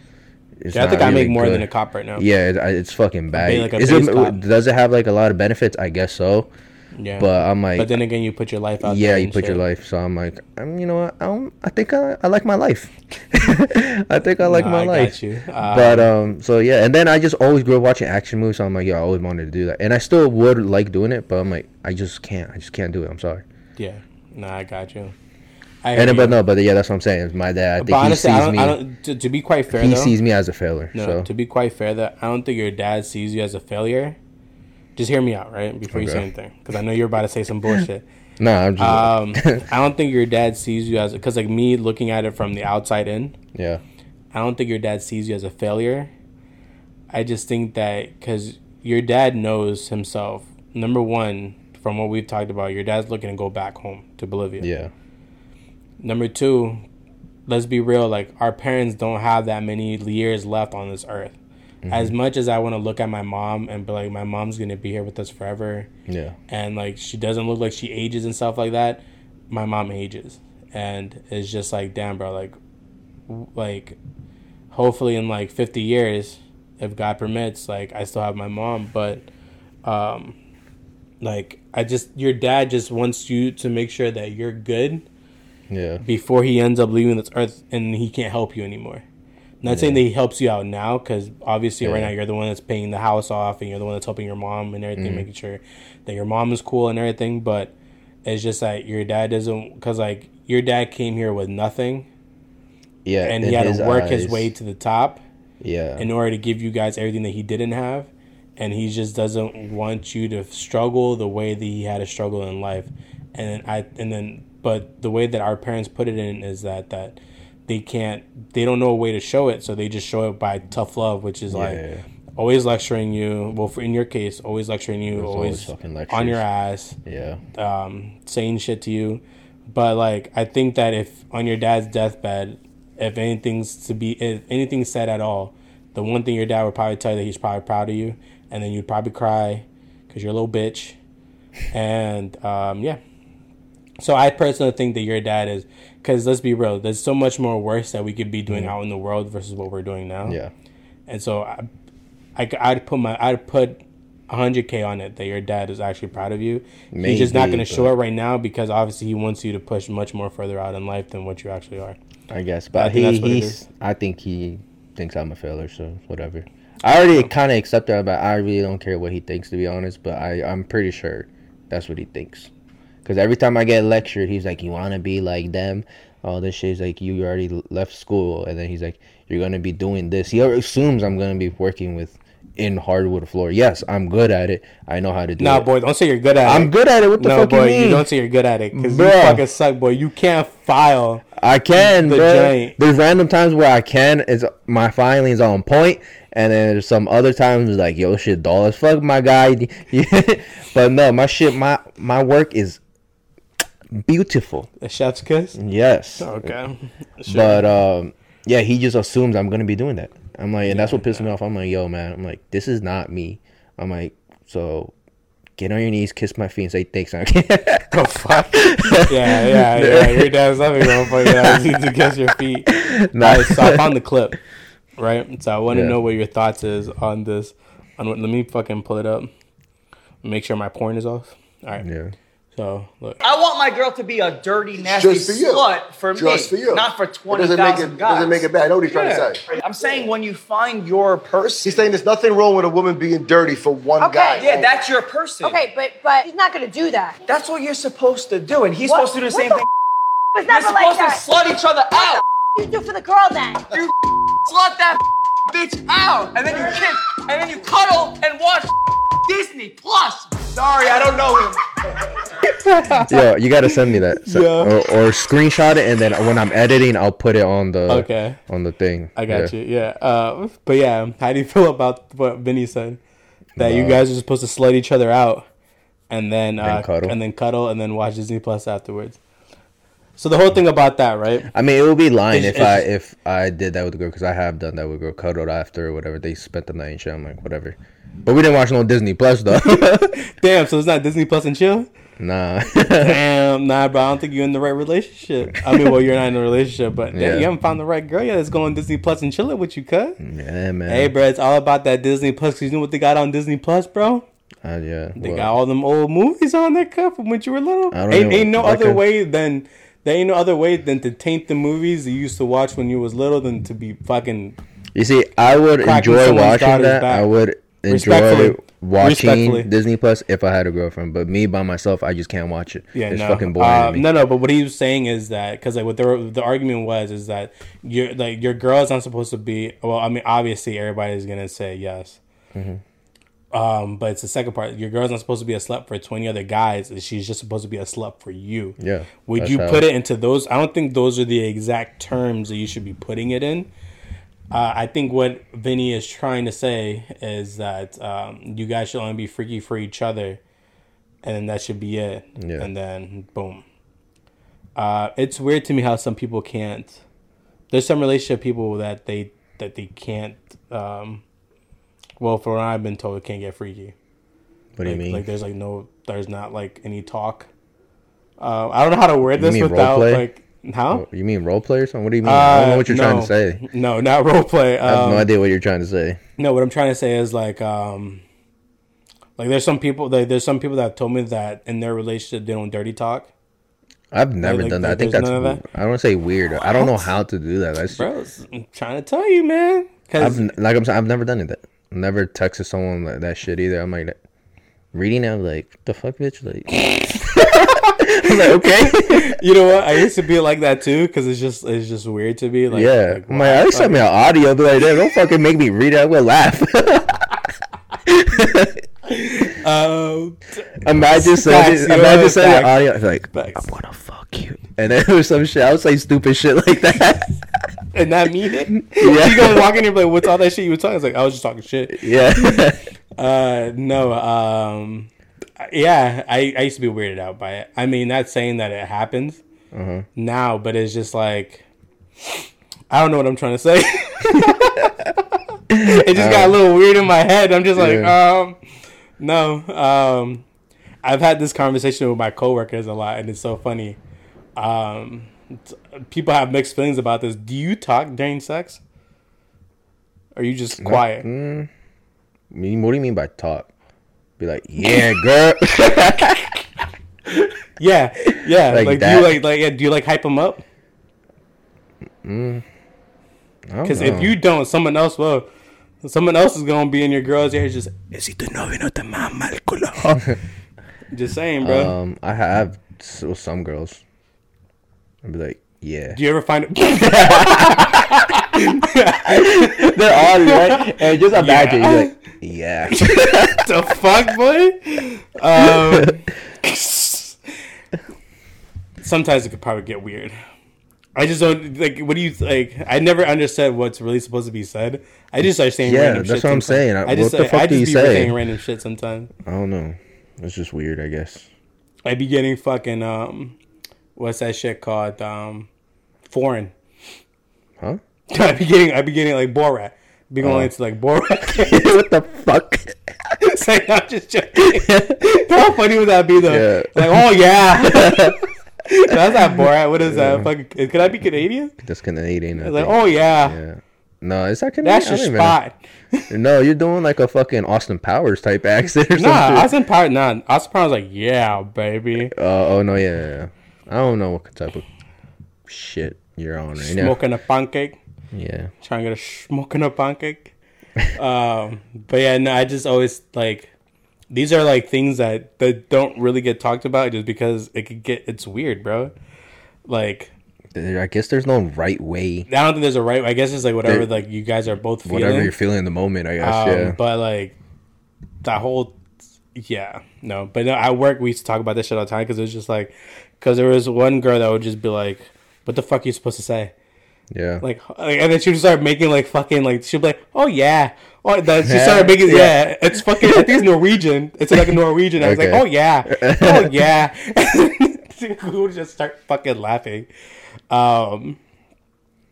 It's Yeah, I think not I make more good. than a cop right now. Yeah, it, it's fucking bad. like it, does it have like a lot of benefits? I guess so. Yeah. But I'm like, but then again, you put your life out. yeah, you put your life. So I'm like, I'm, you know what? I, don't, I think I, I like my life. I think I like my I got life. you. Um, but um, so yeah, and then I just always grew up watching action movies. So I'm like, yeah, I always wanted to do that, and I still would like doing it. But I'm like, I just can't. I just can't do it. I'm sorry. Yeah. No, I got you. I And hear but you. no, but yeah, that's what I'm saying. My dad. I think But he honestly, sees I don't, me. I don't. To, to be quite fair, he though, sees me as a failure. No, so to be quite fair, that I don't think your dad sees you as a failure. Just hear me out, right? Before you say anything, because I know you're about to say some bullshit. no, I'm just Um, I don't think your dad sees you as because, like me looking at it from the outside in, yeah. I don't think your dad sees you as a failure. I just think that because your dad knows himself. Number one, from what we've talked about, your dad's looking to go back home to Bolivia. Yeah. Number two, let's be real. Like our parents don't have that many years left on this earth. As much as I want to look at my mom and be like, my mom's gonna be here with us forever, Yeah. and like she doesn't look like she ages and stuff like that. My mom ages, and it's just like, damn, bro, like, like, hopefully in like fifty years, if God permits, like I still have my mom, but, um, like I just your dad just wants you to make sure that you're good Yeah. before he ends up leaving this earth and he can't help you anymore. Not saying that he helps you out now, because obviously right now you're the one that's paying the house off and you're the one that's helping your mom and everything, Mm-hmm. making sure that your mom is cool and everything. But it's just that your dad doesn't, because like your dad came here with nothing Yeah. and he had to work his way to the top Yeah. in order to give you guys everything that he didn't have and he just doesn't want you to struggle the way that he had to struggle in life and then i and then but the way that our parents put it in is that that they can't they don't know a way to show it so they just show it by tough love which is Yeah. like always lecturing you well for in your case always lecturing you There's always, always on your ass yeah. um, saying shit to you. But like, I think that if on your dad's deathbed, if anything's to be, if anything's said at all, the one thing your dad would probably tell you that he's probably proud of you, and then you'd probably cry because you're a little bitch, and um, yeah. So I personally think that your dad is, because let's be real, there's so much more worse that we could be doing out in the world versus what we're doing now. Yeah. And so I, I I'd put my I'd put 100k on it that your dad is actually proud of you. Maybe, He's just not going to show it right now because obviously he wants you to push much more further out in life than what you actually are. I guess, I but think he, that's what it he's. I think he thinks I'm a failure, so whatever. I already kind of accept that, but I really don't care what he thinks, to be honest. But I, I'm pretty sure that's what he thinks. Because every time I get lectured, he's like, "You want to be like them?" All this shit. He's like, "You already left school," and then he's like, "You're gonna be doing this." He assumes I'm gonna be working with in hardwood floor. Yes, I'm good at it. I know how to do Nah, it. boy, don't say you're good at it. I'm good at it. What the no, fuck boy, you mean? you don't say you're good at it because you fucking suck, boy. You can't file. I can, the bro. There's random times where I can. It's my filing's on point. point, and then there's some other times like, yo, shit, dull as fuck, my guy. but no, my shit, my my work is beautiful. The chef's kiss. Yes, Okay, Sure. but um, yeah, he just assumes I'm gonna be doing that. I'm like, and that's what pisses me off. I'm like, yo, man, I'm like, this is not me. I'm like, so get on your knees, kiss my feet, and say thanks. the fuck? yeah, yeah, yeah. Your dad's loving motherfucker. I need to kiss your feet. Nah. Alright, so I found the clip, right? So I want to Yeah. know what your thoughts is on this. On what, let me fucking pull it up. Make sure my porn is off. All right. yeah. So look. I want my girl to be a dirty, nasty Just for you. slut for Just me, for you. not for It twenty doesn't make thousand it guys. doesn't make it bad. I know what he's trying to say. I'm saying when you find your person, He's saying there's nothing wrong with a woman being dirty for one Okay. guy. yeah, that's your person. Okay, but but he's not gonna do that. That's what you're supposed to do, and he's What- supposed to do the what same the thing. It's You're never like supposed that. to slut each other out. What do you do for the girl then? You slut that bitch out, and then you kiss, and then you cuddle and watch Disney Plus. Sorry, I don't know him. Yo, you gotta send me that, So- Yeah. or, or screenshot it, and then when I'm editing, I'll put it on the Okay. on the thing. I got Yeah. you. Yeah. Uh, but yeah, how do you feel about what Vinny said? That you guys are supposed to slut each other out, and then uh, cuddle. and then cuddle, and then watch Disney Plus afterwards. So the whole thing about that, right? I mean, it would be lying It's- if I if I did that with a girl because I have done that with a girl, cuddled after or whatever. They spent the night and shit. I'm like, whatever. But we didn't watch no Disney Plus though. Damn. So it's not Disney Plus and chill. nah. Damn, nah, bro. I don't think you're in the right relationship. I mean, well, you're not in a relationship, but damn, Yeah. you haven't found the right girl yet that's going Disney Plus and chilling with you, cuz. yeah, man. Hey, bro, it's all about that Disney Plus. 'cause you know what they got on Disney Plus, bro? Uh, yeah. They well, got all them old movies on there, cuz, from when you were little. I don't Ain't, know. ain't no other way than there ain't no other way than to taint the movies you used to watch when you was little than to be fucking you see, I would enjoy watching that. back. I would enjoy watching Disney Plus if I had a girlfriend. But me by myself, I just can't watch it. Yeah, it's no. fucking boring. Uh, no, no. But what he was saying is that because like what the the argument was is that your like your girl is not supposed to be. Well, I mean, obviously everybody's gonna say yes. Mm-hmm. Um, but it's the second part. Your girl's not supposed to be a slut for twenty other guys. She's just supposed to be a slut for you. Yeah, Would you put it into those? I don't think those are the exact terms that you should be putting it in. Uh, I think what Vinny is trying to say is that um, you guys should only be freaky for each other, and then that should be it. Yeah. And then boom. Uh, it's weird to me how some people can't. There's some relationship people that they that they can't um, Well, for what I've been told, it can't get freaky. What do like, you mean? Like there's like no, there's not like any talk. Uh, I don't know how to word You this without like how. you mean role play or something? What do you mean? I don't know Uh, what you're trying to say. No, not role play. I have Um, no idea what you're trying to say. No, what I'm trying to say is like, um, like there's some people, like, there's some people that told me that in their relationship they don't dirty talk. I've never like, done that. I think that's. that? I don't say weird. I don't know how to do that. That's Bro, I'm trying to tell you, man. Cause I've like I'm saying, I've never done it. That never texted someone like that shit either. I'm like reading. I'm like the fuck, bitch. Like I'm like okay, you know what? I used to be like that too, because it's just it's just weird to me. Like, yeah. like, like, at least send me an audio. Be like, don't fucking make me read it. I will laugh. um, imagine you know, imagine an facts. audio. Like Facts. I wanna fuck you, and then there was some shit. I would say stupid shit like that. and not mean it. Yeah. you gonna walk in here like, "What's all that shit you were talking?" It's like I was just talking shit. yeah. Uh, no, um, yeah, I, I used to be weirded out by it. I mean, not saying that it happens Uh-huh. now, but it's just like, I don't know what I'm trying to say. it just got a little weird in my head. I'm just like, Uh, Yeah. um, no, um, I've had this conversation with my coworkers a lot, and it's so funny. Um, people have mixed feelings about this. Do you talk during sex? Or are you just quiet? Mm, what do you mean by talk? Be like, yeah, girl. Yeah, yeah. Like Like, do you like like yeah, do you like hype them up? Because Because if you don't, someone else will. Someone else is gonna be in your girl's ear. Just is he the novio no te mama el culo?" Just saying, bro. um, I have so, some girls. I'd be like, yeah. do you ever find it? They're all right, and just imagine, Yeah. you're like, yeah. the fuck, boy? Um, sometimes it could probably get weird. I just don't like. What do you like? I never understood what's really supposed to be said. I just start saying Yeah, random that's shit what I'm sometimes. saying. I just What the I, fuck I do just you be say? saying random shit sometimes. I don't know. It's just weird, I guess. I be getting fucking um, what's that shit called? Um, foreign. Huh? I be getting I be getting like Borat. Be going Oh. into like Borat. what the fuck? it's like I'm just joking. How funny would that be though? Yeah. Like oh yeah. That's not Borat. What is that? Fucking, could I be Canadian? That's Canadian. I It's like oh yeah. yeah. No, is that Canadian? That's your don't even know. spot. No, you're doing like a fucking Austin Powers type accent or something. Nah, something. Austin Power. Nah, Austin Power's like yeah, baby. Oh, oh no, yeah, yeah, yeah. I don't know what type of shit you're on right now. Smoking a pancake. Yeah. trying to get a smoking a pancake. um, but yeah, no, I just always like these are like things that that don't really get talked about just because it could get it's weird, bro. Like I guess there's no right way. I don't think there's a right. I guess it's like whatever There- like you guys are both feeling. Whatever you're feeling in the moment, I guess. um, yeah. But like that whole yeah no. But no, at work we used to talk about this shit all the time because it was just like because there was one girl that would just be like, "What the fuck are you supposed to say?" yeah. like, like, and then she would start making like fucking like she'd be like, oh yeah, oh that she Yeah, started making yeah. yeah. it's fucking I think it's Norwegian. It's like a Norwegian. I was like, oh yeah, oh yeah. we would just start fucking laughing. Um,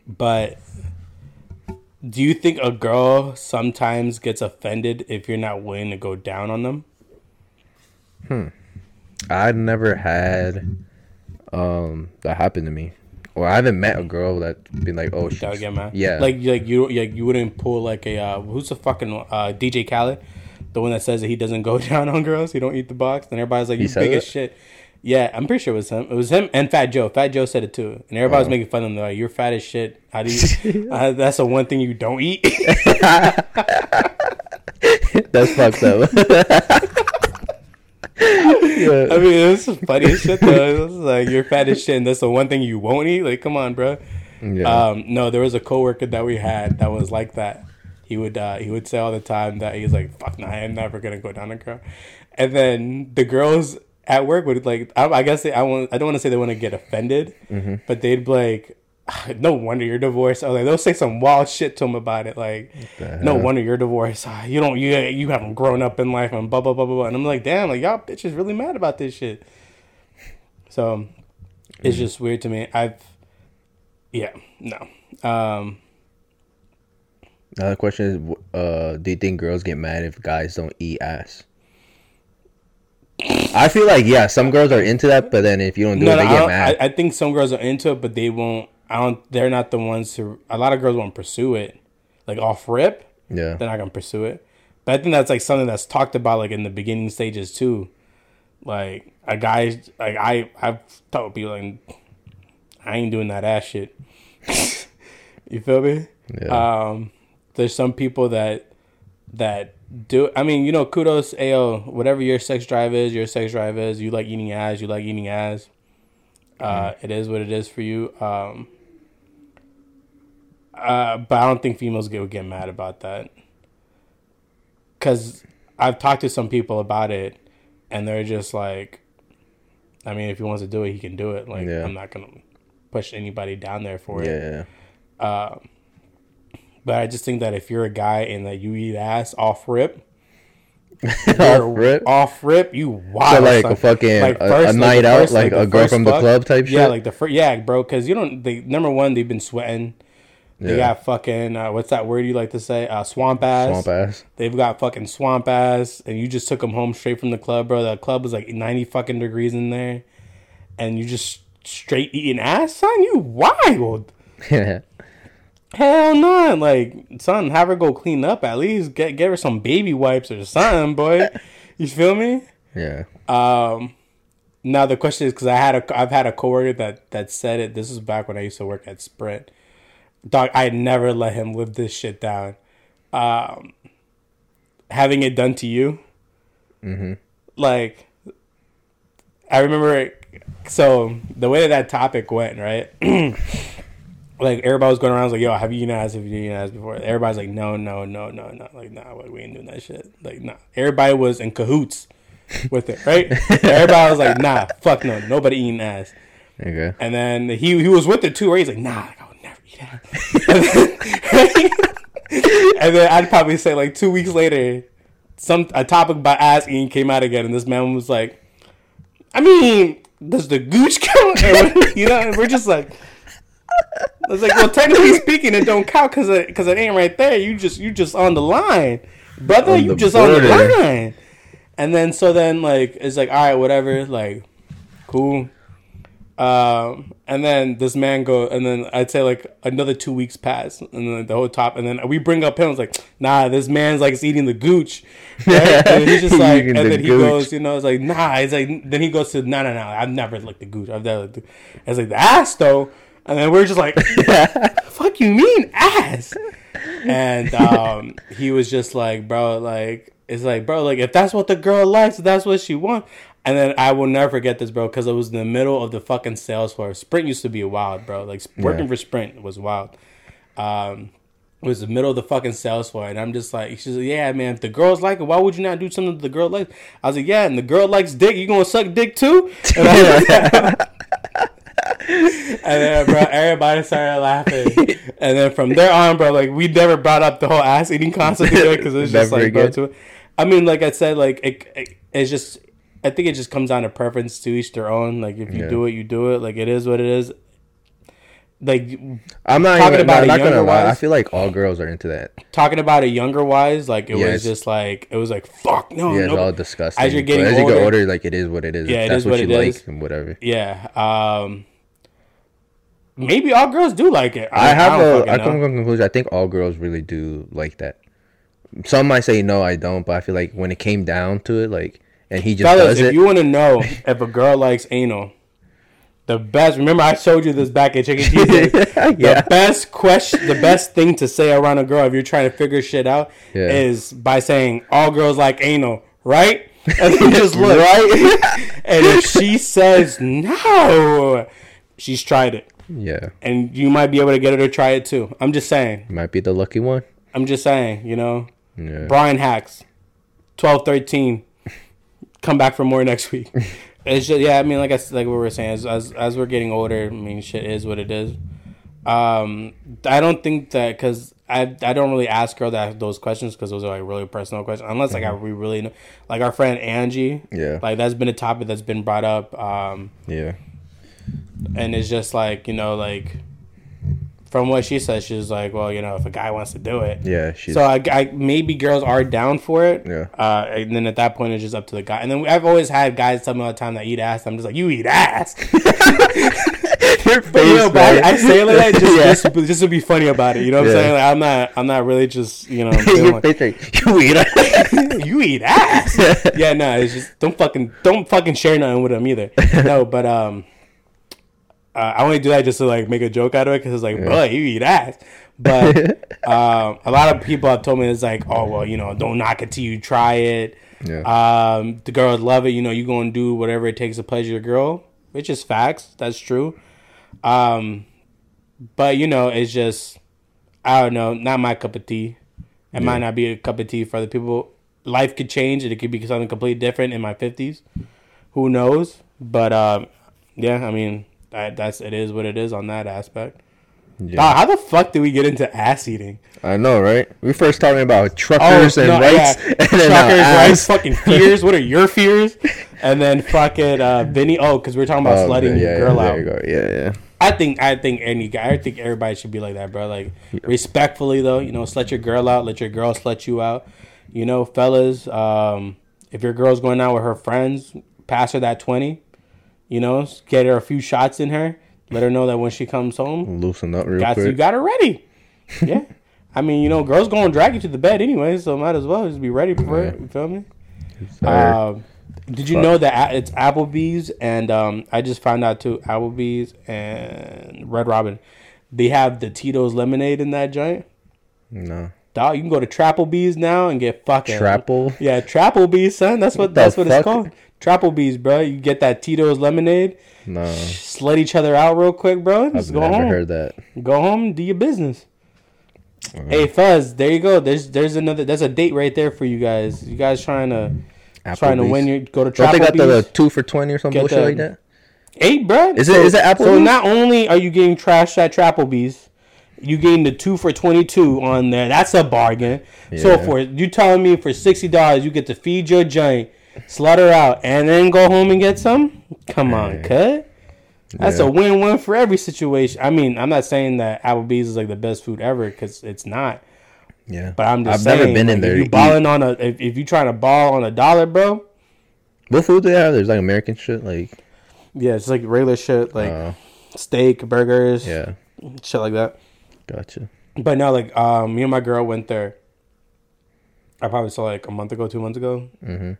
but do you think a girl sometimes gets offended if you're not willing to go down on them? Hmm. I never had um that happen to me. Or I haven't met a girl that been like, oh, That would shit. get mad. Yeah. like like you like you wouldn't pull like a uh, who's the fucking uh, DJ Khaled, the one that says that he doesn't go down on girls, he don't eat the box, and everybody's like, you big as shit. Yeah, I'm pretty sure it was him. It was him and Fat Joe. Fat Joe said it too, and everybody was Oh. making fun of him. They're like, "You're fat as shit. How do you? uh, that's the one thing you don't eat." That's fucked up. Yeah. I mean, this is funny as shit though. It's like you're fat as shit, and that's the one thing you won't eat. Like, come on, bro. yeah. Um, no, there was a coworker that we had that was like that. He would uh, he would say all the time that he's like, "Fuck, nah, I'm never gonna go down a girl." And then the girls at work would like, I, I guess they, I want I don't want to say they want to get offended, Mm-hmm. but they'd be like, "Ah, "No wonder you're divorced." Was like, they'll say some wild shit to him about it, like, "No wonder you're divorced. Ah, You don't you you haven't grown up in life and blah blah blah blah." blah. And I'm like, "Damn, like y'all bitches really mad about this shit." So it's just weird to me. I've yeah, no. Um Another question is, uh, do you think girls get mad if guys don't eat ass? I feel like yeah, some girls are into that, but then if you don't do No, it, they get mad. I, I think some girls are into it, but they won't. I don't. They're not the ones who. A lot of girls won't pursue it, like off rip. yeah, They're not gonna pursue it. But I think that's like something that's talked about like in the beginning stages too. Like a guy, like I, I've told people like, I ain't doing that ass shit. you feel me? yeah. Um, there's some people that that do. I mean, you know, kudos, ayo, whatever your sex drive is, your sex drive is. You like eating ass, you like eating ass. Uh, it is what it is for you. Um, uh, but I don't think females get would get mad about that. Cause I've talked to some people about it, and they're just like, I mean, if he wants to do it, he can do it. Like, Yeah. I'm not gonna push anybody down there for it. yeah, But I just think that if you're a guy and that you eat ass off rip, Off rip? off rip, you wild. like son. a fucking- a- a the night out, like the a girl first from the club type Yeah, shit? like the first, yeah, bro. Because you don't. They number one, they've been sweating. They Yeah. got fucking uh, what's that word you like to say? Uh, swamp ass. swamp ass. They've got fucking swamp ass, and you just took them home straight from the club, bro. The club was like ninety fucking degrees in there, and you just straight eating ass, son. You wild. yeah, Hell no! Like, son, have her go clean up at least. Get get her some baby wipes or something, boy. You feel me? yeah. Um, now the question is because I had a I've had a coworker that that said it. This is back when I used to work at Sprint. Dog, I never let him live this shit down. Um, having it done to you, mm-hmm. like I remember. It, so the way that that topic went, right? like everybody was going around, was like, "Yo, have you eaten ass? Have you eaten ass before?" Everybody's like, "No, no, no, no, no." Like, nah, we ain't doing that shit. Like, nah. Everybody was in cahoots with it, right? Everybody was like, "Nah, fuck no, nobody eating ass." Okay. And then he he was with it too, right? He's like, "Nah, like, I would never eat ass." and then I'd probably say like two weeks later, some a topic by ass eating came out again, and this man was like, "I mean, does the gooch count?" You know, and we're just like. I was like, well, technically speaking, it don't count because it, cause it ain't right there. You just you just on the line, brother. On you just on the line. And then so then like it's like all right, whatever, like cool. Um, and then this man go, and then I'd say like another two weeks pass, and then the whole top, and then we bring up him. It's like, nah, this man's like is eating the gooch, right? and he's just like, and the then he gooch. goes, you know, it's like, nah, it's like, then he goes to, no, no, no, I've never licked the gooch. I've never. Licked the-" It's like the ass though, and then we're just like, fuck you mean ass? And um, he was just like, bro, like it's like, bro, like if that's what the girl likes, that's what she wants. And then I will never forget this, bro, because it was in the middle of the fucking sales floor. Sprint used to be wild, bro. Like working Yeah. for Sprint was wild. Um, it was the middle of the fucking sales floor, and I'm just like, she's like, yeah, man. If the girls like it, why would you not do something that the girl likes? I was like, yeah, and the girl likes dick. You gonna suck dick too? And I and then, bro, everybody started laughing. And then from there on, bro, like we never brought up the whole ass eating concept again because it's just like, bro, again. to I mean, like I said, like it, it, it's just. I think it just comes down to preference to each their own. Like if you Yeah. do it, you do it. Like it is what it is. Like I'm not Talking even about not, it younger lie. I feel like all girls are into that. talking about it younger wise, like it Yes. was just like it was like fuck no, Yeah, it's no. all disgusting. As you're getting as you get older, like it is what it is. Yeah, it That's is what, what you like is. and whatever. Yeah, um, maybe all girls do like it. I have don't a. I come to a conclusion. I think all girls really do like that. Some might say no, I don't. But I feel like when it came down to it, like, and he just Fellas, does if it. you want to know if a girl likes anal, the best. Remember, I showed you this back at Chicken. Yeah. The best question, the best thing to say around a girl if you're trying to figure shit out Yeah. is by saying all girls like anal, right? And then just look, right? and if she says no, she's tried it, yeah, and you might be able to get her to try it too. I'm just saying. might be the lucky one. I'm just saying. You know, Yeah. Brian Hacks, 12 13. Come back for more next week. It's just, yeah, I mean, like I, like what we were saying, as, as, as we're getting older, I mean, shit is what it is. Um, I don't think that, because I, I don't really ask her that those questions because those are like really personal questions, unless like I, we really know. Like our friend Angie, Yeah. like that's been a topic that's been brought up. Um, Yeah, and it's just like, you know, like from what she said, she was like, well, you know, if a guy wants to do it, Yeah, she's so I, I maybe girls are down for it. Yeah. Uh, and then at that point, it's just up to the guy. And then I've always had guys tell me all the time that eat ass. I'm just like, you eat ass. your But, you know, but I, I say like that just, Yeah. just, just to be funny about it. You know what Yeah. I'm saying? Like, I'm not. I'm not really just. You know. your feeling face like, you eat it. you eat ass. yeah, no, it's just don't fucking don't fucking share nothing with them either. No, but um, uh, I only do that just to like make a joke out of it because it's like, bro, you eat ass. But um, a lot of people have told me it's like, oh well, you know, don't knock it till you try it. Yeah. Um, the girls love it. You know, you gonna do whatever it takes to pleasure your girl, which is facts. That's true. Um, but you know, it's just I don't know, not my cup of tea. It might not be a cup of tea for other people. Life could change, and it could be something completely different in my fifties. Who knows? But um, yeah, I mean, that, that's it is what it is on that aspect. Dog, how the fuck did we get into ass eating? I know, right? We first talking about truckers and no, rights, yeah. and then truckers, rights, fucking fears. What are your fears? And then fucking uh, Vinny. Oh, because we're talking about Oh, slutting yeah, your girl yeah, out. There you go. Yeah, yeah. I think I think any guy, I think everybody should be like that, bro. Like respectfully though, you know, slut your girl out, let your girl slut you out. You know, fellas, um, if your girl's going out with her friends, pass her that twenty. You know, get her a few shots in her. Let her know that when she comes home, Loosen up real got quick. you got her ready. Yeah, I mean, you know, girls gonna drag you to the bed anyway, so might as well just be ready for it. You feel me? Um, did you know that it's Applebee's and um, I just found out too Applebee's and Red Robin, they have the Tito's lemonade in that joint. no. Dog, you can go to Trapplebee's now and get fucking Trapple? Yeah, Trapplebee's, son. That's what the that's what fuck? it's called. Trapplebee's, bro. You get that Tito's lemonade, No. slut each other out real quick, bro. Just I've go never home. heard that. Go home, do your business. Uh-huh. Hey Fuzz, there you go. There's there's another. There's a date right there for you guys. You guys trying to trying to win your go to Don't they got the, Trapplebee's. two for twenty or some bullshit the- like that? Eight, bro. Is it- is it So Applebee's? not only are you getting trashed at Trapplebee's, you getting the two for twenty two on there. That's a bargain. So for you telling me for sixty dollars you get to feed your giant, slaughter out, and then go home and get some? Come on, cut. That's Yeah. a win win for every situation. I mean, I'm not saying that Applebee's is like the best food ever because it's not. Yeah. But I'm just I've saying, never been in like, there. If you eat. balling on a, if, if you trying to ball on a dollar, bro, What food do they have? There's like American shit, like yeah, it's like regular shit, like uh, steak, burgers, yeah. shit like that. Gotcha. But no, like um, me and my girl went there. I probably saw like a month ago, two months ago, mm-hmm.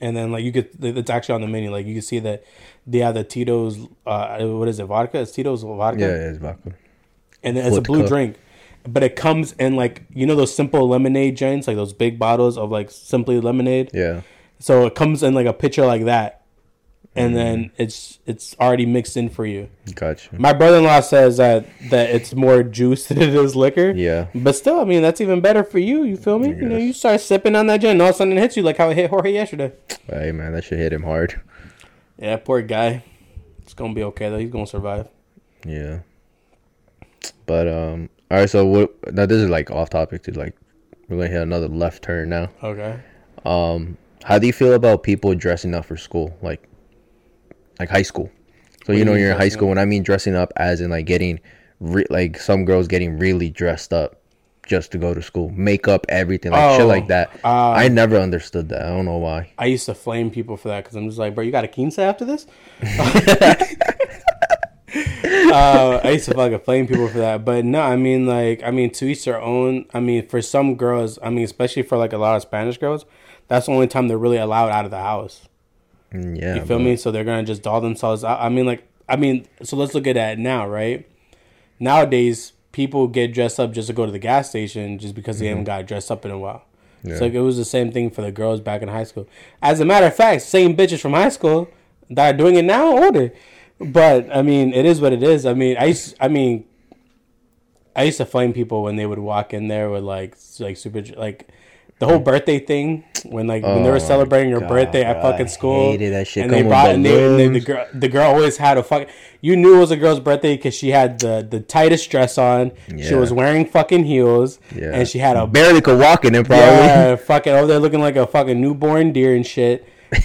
And then like you could, it's actually on the menu. Like you can see that they have the Tito's. Uh, what is it? Vodka? It's Tito's vodka. Yeah, it's vodka. and then it's a blue drink, but it comes in like you know those simple lemonade joints, like those big bottles of like simply lemonade. Yeah. So it comes in like a pitcher like that, and then it's it's already mixed in for you. Gotcha. My brother-in-law says that that it's more juice than it is liquor. Yeah. But still, I mean, that's even better for you. You feel me? You know, you start sipping on that gin, and all of a sudden it hits you like how it hit Jorge yesterday. Hey man, that should hit him hard. Yeah, poor guy. It's gonna be okay though. He's gonna survive. Yeah. But um all right, so what now this is like off topic to like we're gonna hit another left turn now. Okay. Um how do you feel about people dressing up for school? Like like high school. So you know you you're in high school when I mean dressing up as in like getting re- like some girls getting really dressed up just to go to school. Makeup, everything, like shit Oh, like that. uh, I never understood that. I don't know why. I used to flame people for that because I'm just like, bro, you got a quince after this? uh, I used to fucking flame people for that, but no, I mean like, I mean to each their own. I mean for some girls, I mean especially for like a lot of Spanish girls, that's the only time they're really allowed out of the house. Yeah. You feel but- me? So they're gonna just doll themselves out. I mean, like, I mean, so let's look at that now, right? Nowadays, people get dressed up just to go to the gas station just because they Mm-hmm. haven't got dressed up in a while. So like, it was the same thing for the girls back in high school. As a matter of fact, same bitches from high school that are doing it now older. But I mean, it is what it is. I mean, I used, I mean, I used to flame people when they would walk in there with like, like super, like. The whole birthday thing when like when they Oh were celebrating your God, birthday at bro, fucking school, hated that shit. and they Come brought and, they, and they, the girl the girl always had a fuck. You knew it was a girl's birthday because she had the the tightest dress on. She was wearing fucking heels, Yeah. and she had a barely could walk in it probably. yeah, fucking over there looking like a fucking newborn deer and shit.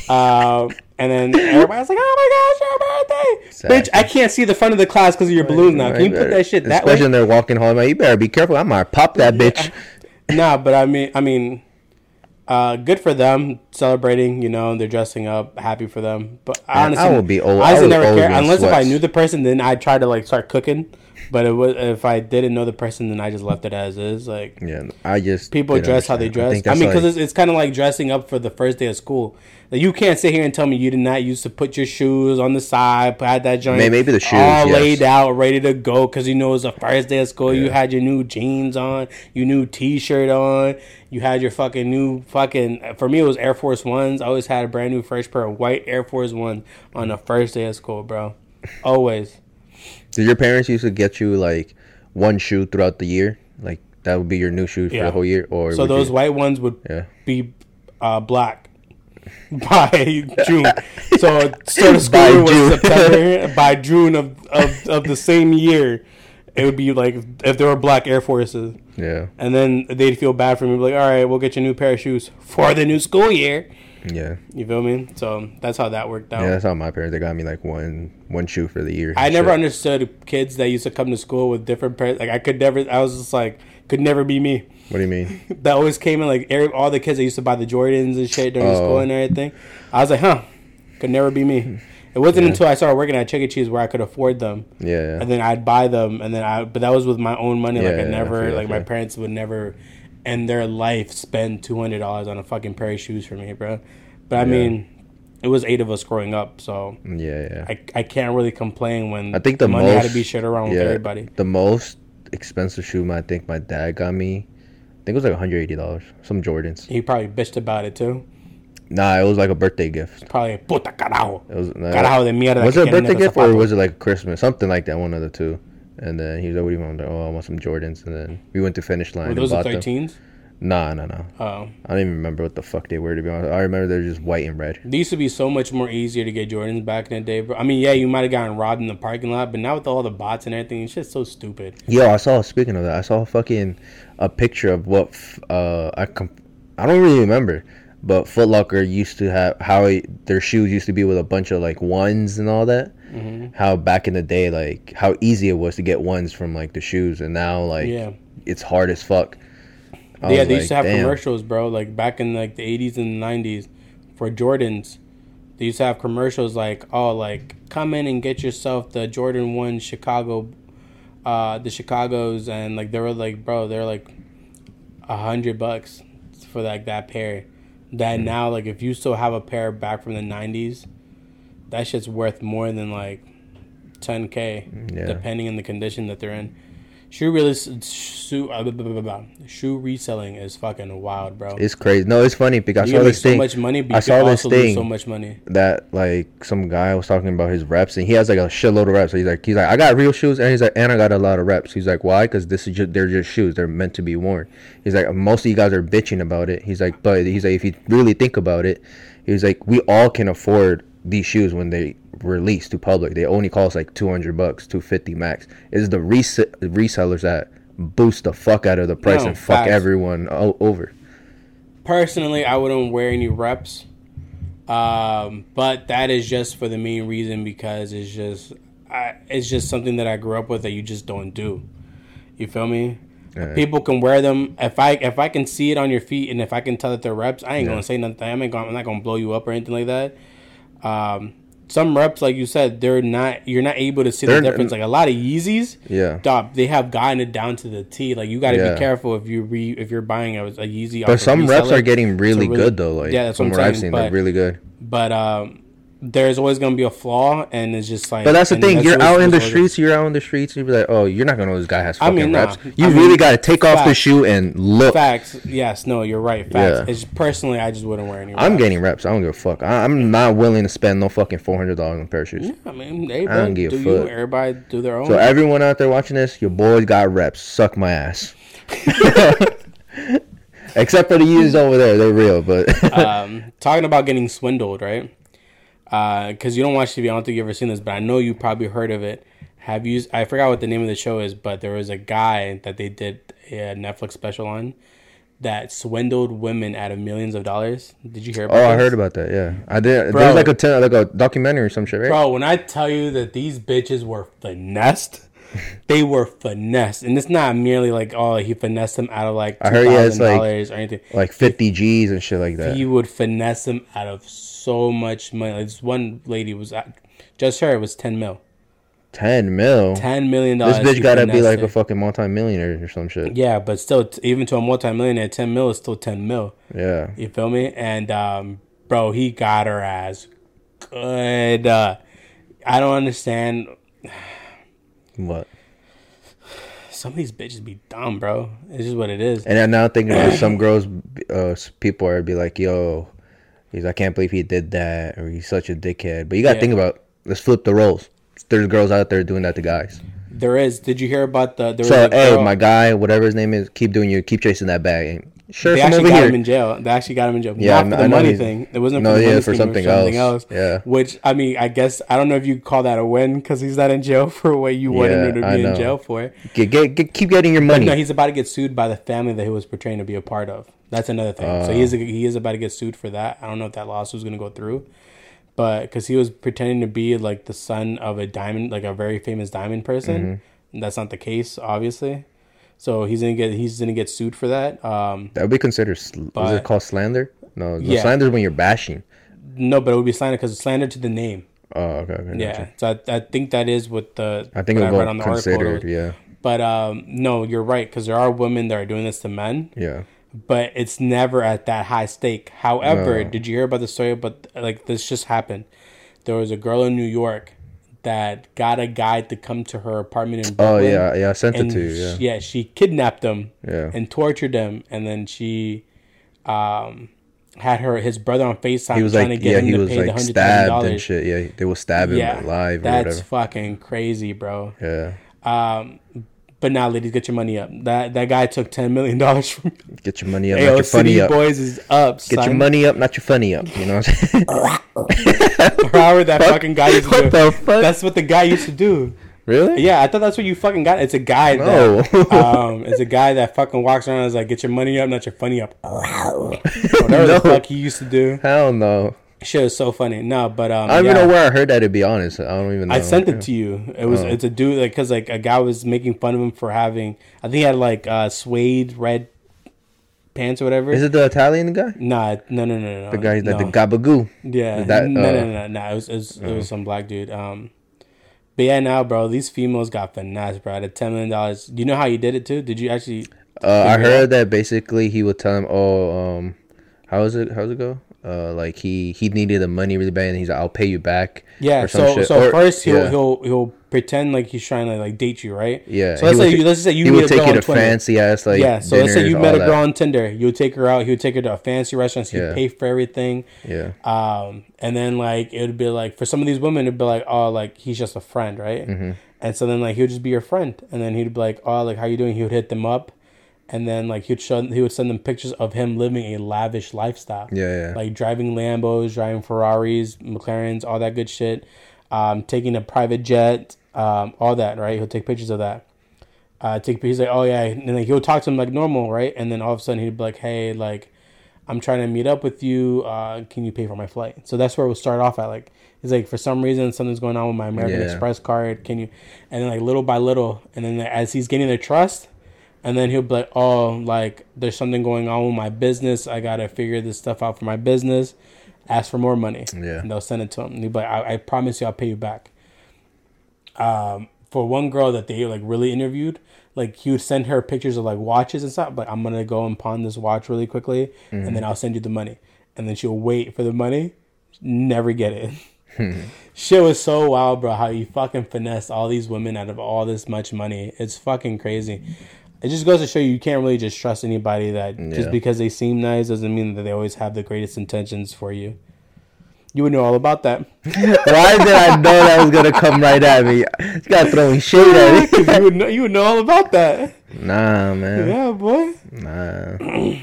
Um, And then everybody's like, "Oh my gosh, your birthday, Sad. bitch!" I can't see the front of the class because of your balloons now. Can you put that shit that Especially way? when they're walking home. Like, you better be careful. I might pop that bitch. Nah, but I mean, I mean, uh, good for them celebrating. You know, and they're dressing up, happy for them. But I honestly, would be old- I I would never care unless if I knew the person. Then I'd try to like start cooking. But it was if I didn't know the person, then I just left it as is. Like Yeah, I just people dress how they dress. I, that's mean, because like- it's, it's kind of like dressing up for the first day of school. Like, you can't sit here and tell me you did not used to put your shoes on the side, had that joint maybe the shoes, all yes. laid out, ready to go, because you know it was the first day of school. You had your new jeans on, your new T-shirt on, you had your fucking new fucking. For me, it was Air Force Ones. I always had a brand new fresh pair of white Air Force Ones on the first day of school, bro. Always. Did your parents used to get you like one shoe throughout the year? Like that would be your new shoe for Yeah. the whole year, or So those you- white ones would Yeah. be uh, black by June. So start of By school was June. September. by June of, of, of the same year, it would be like if there were black Air Forces. Yeah, And then they'd feel bad for me, like, all right, we'll get you a new pair of shoes for the new school year. yeah, You feel me? So that's how that worked out. yeah. That's how my parents they got me like one one shoe for the year. I never shit. understood kids that used to come to school with different pairs. Like I could never. I was just like, could never be me. What do you mean? that always came in like every, all the kids that used to buy the Jordans and shit during Oh. school and everything. I was like, huh, could never be me. It wasn't until I started working at Chuck E. Cheese where I could afford them, Yeah, and then I'd buy them, and then I. But that was with my own money. like Yeah, I yeah, I never, I like my parents would never, in their life, spend two hundred dollars on a fucking pair of shoes for me, bro. But I mean, it was eight of us growing up, so yeah, yeah. I, I can't really complain when I think the money most had to be shared around with everybody. The most expensive shoe I think my dad got me. I think it was like one hundred eighty dollars. Some Jordans. He probably bitched about it too. Nah, it was like a birthday gift. Probably puta carajo. It was nah, Carajo de mierda. Was it a birthday gift or was it like Christmas? Something like that. One of the two. And then he was like, "What do you want?" I'm like, "Oh, I want some Jordans." And then we went to finish line Were and those the bought them. thirteens? Nah, nah, nah. Oh. I don't even remember what the fuck they were to be honest. I remember they're just white and red. They used to be so much more easier to get Jordans back in the day, bro. I mean, yeah, you might have gotten robbed in the parking lot, but now with all the bots and everything, it's just so stupid. Yo, I saw. Speaking of that, I saw a fucking a picture of what uh I com- I don't really remember, but Foot Locker used to have how it, their shoes used to be with a bunch of like ones and all that. Mm-hmm. How back in the day, like how easy it was to get ones from like the shoes, and now like Yeah. it's hard as fuck. I yeah, they used to have damn. commercials, bro. Like back in like the eighties and nineties for Jordans. They used to have commercials like, oh, like come in and get yourself the Jordan One Chicago, uh, the Chicago's, and like they were like, bro, they're like a hundred bucks for like that pair. That Hmm. now, like, if you still have a pair back from the nineties, that shit's worth more than like ten k, Yeah. depending on the condition that they're in. Shoe really shoe uh, shoe reselling is fucking wild, bro. It's crazy. No, it's funny because you I saw this so thing. much money, I saw this thing so much money. that like some guy was talking about his reps and he has like a shitload of reps. So he's like, he's like, I got real shoes and he's like, and I got a lot of reps. He's like, why? Because this is just they're just shoes. They're meant to be worn. He's like, most of you guys are bitching about it. He's like, but he's like, if you really think about it, he's like, we all can afford these shoes when they release to public. They only cost like two hundred bucks, two fifty max. It's the res- resellers that boost the fuck out of the price No, and fuck facts. everyone o- over. Personally, I wouldn't wear any reps, um, but that is just for the main reason because it's just, I, it's just something that I grew up with that you just don't do. You feel me? People can wear them if I if I can see it on your feet and if I can tell that they're reps, I ain't Yeah. gonna say nothing. I'm, ain't gonna, I'm not gonna blow you up or anything like that. Um, some reps, like you said, they're not. You're not able to see They're- the difference. Like a lot of Yeezys, Yeah. Dog, they have gotten it down to the T. Like you got to Yeah. be careful if you re if you're buying a, a Yeezy. But some reps are getting really, really- good though. Like yeah, that's what I'm what I've seen, but- they're really good. But um, there's always gonna be a flaw, and it's just like. But that's the thing. that's You're out in the streets. You're out in the streets. You be like, oh, you're not gonna know this guy has I fucking mean, nah. reps. You I mean, really got to take off the shoe and look. Facts. Yes. No. You're right. Facts. Yeah. It's personally, I just wouldn't wear any. I'm reps. getting reps. I don't give a fuck. I, I'm not willing to spend no fucking four hundred dollars on a pair of shoes. I mean, they I don't give do a you. Everybody do their own. So everyone out there watching this, your boys got reps. Suck my ass. Except for the users over there, they're real. But um, talking about getting swindled, right? Uh, because you don't watch TV, I don't think you've ever seen this, but I know you probably heard of it. Have you? I forgot what the name of the show is, but there was a guy that they did a Netflix special on that swindled women out of millions of dollars. Did you hear about that? Oh, I heard about that. Yeah, I did. Bro. There's like a ten, like a documentary or some shit, right? Bro, when I tell you that these bitches were finessed, they were finessed. And it's not merely like, oh, he finessed them out of like I heard, yeah, like- $2,000 or anything. Like 50 G's and shit like that. He would finesse them out of so much money. This one lady was, just her, it was 10 mil. Ten mil. $10 million. This he bitch gotta be like a fucking multi-millionaire or some shit. Yeah, but still, even to a multimillionaire, 10 mil is still 10 mil. Yeah. You feel me? And um, bro, he got her ass good. Uh, I don't understand. What? Some of these bitches be dumb, bro. It's just what it is. And I'm now thinking about some girls, uh, people are be like, "Yo, he's I can't believe he did that," or he's such a dickhead. But you gotta Yeah. think about. Let's flip the roles. There's girls out there doing that to guys. There is. Did you hear about the? There So was a hey, my guy, whatever his name is, keep doing your, keep chasing that bag. Sure, They actually got here. him in jail. They actually got him in jail. Yeah, Not for the money thing. It wasn't No, for the yeah, money for scheme, it was something else. Yeah. Which I mean, I guess I don't know if you call that a win because he's not in jail for what you wanted Yeah, him to be in jail for. Get, get, get, keep getting your money. No, he's about to get sued by the family that he was portraying to be a part of. That's another thing. so he Oh. is he is about to get sued for that. I don't know if that lawsuit is going to go through, but because he was pretending to be like the son of a diamond, like a very famous diamond person. Mm-hmm. That's not the case, obviously. So he's gonna get he's gonna get sued for that. Um, that would be considered. Sl- But- it called slander? No, Yeah. slander is when you're bashing. no, but it would be slander because it's slander to the name. Oh, okay, okay. Yeah, gotcha. so I, I think that is what the I think it read will considered. article. Yeah, But um, no, you're right because there are women that are doing this to men. yeah. But it's never at that high stake. However, No. did you hear about the story? But like this just happened. There was a girl in New York that got a guy to come to her apartment in Oh yeah, yeah. I sent it to you. Yeah. sh- yeah, she kidnapped him Yeah. and tortured him, and then she um had her his brother on Facetime he was trying like, to get yeah, him he to was pay the like hundred thousand stabbed and dollars. shit. Yeah, they will stab him Yeah, live or that's fucking crazy, bro. Yeah, Um, but now, ladies, get your money up. That that guy took ten million dollars from get your money up, not your funny City up. Boys is up. Get your money up, not your funny up. You know what I'm saying? However, that fucking guy used to What do. the fuck? That's what the guy used to do. really? Yeah, I thought that's what you fucking got. It's a guy No. that um, it's a guy that fucking walks around and is like, "Get your money up, not your funny up." Whatever No. the fuck he used to do. Hell no. Shit is so funny. No, but um, I don't yeah. even know where I heard that. To be honest, I don't even. know. I sent it to you. It was Oh. it's a dude like because like a guy was making fun of him for having I think he had like uh, suede red pants or whatever. Is it the Italian guy? Nah, no, no, no, no. The guy that no. the gabagoo. Yeah, that, no, uh, no, no, no. It was, it was, it was some black dude. Um, but yeah, now, bro, these females got finesse, bro. At ten million dollars, do you know how you did it too? Did you actually? Uh, I heard out? that basically he would tell him, "Oh, um, how is it? How's it go? Uh, like he he needed the money really bad, and he's like, I'll pay you back." Yeah. or some So, shit. so Or- first he'll yeah. he'll he'll pretend like he's trying to like date you, right? Yeah, So let's say you let's say you meet a girl you on to fancy ass like yeah. So let's say you met a that. girl on Tinder. You would take her out. He would take her to a fancy restaurant. He'd Yeah. pay for everything. Yeah, Um, and then like it would be like for some of these women, it'd be like, oh, like he's just a friend, right? Mm-hmm. And so then like he would just be your friend, and then he'd be like, oh, like how you doing? He would hit them up, and then like he'd show he would send them pictures of him living a lavish lifestyle. Yeah, yeah. Like driving Lambos, driving Ferraris, McLarens, all that good shit. Um, taking a private jet, um, all that, right? He'll take pictures of that. Uh, take he's like, oh yeah, and then he'll talk to him like normal, right? And then all of a sudden he'd be like, hey, like I'm trying to meet up with you. Uh, can you pay for my flight? So that's where we'll start off at. Like, he's like, for some reason, something's going on with my American Yeah. Express card. Can you? And then like little by little, and then as he's gaining their trust, and then he'll be like, oh, like there's something going on with my business. I gotta figure this stuff out for my business. Ask for more money. Yeah. And they'll send it to him. And he'll be like, I, I promise you, I'll pay you back. Um, for one girl that they like really interviewed, like he would send her pictures of like watches and stuff. But I'm gonna go and pawn this watch really quickly, and then I'll send you the money. And then she'll wait for the money, never get it. Shit was so wild, bro. How you fucking finesse all these women out of all this much money. It's fucking crazy. It just goes to show you you can't really just trust anybody that just because they seem nice doesn't mean that they always have the greatest intentions for you. You would know all about that. Why did I know that was gonna come right at me? You got throwing shade at me. you would know you would know all about that. Nah, man. Yeah, boy.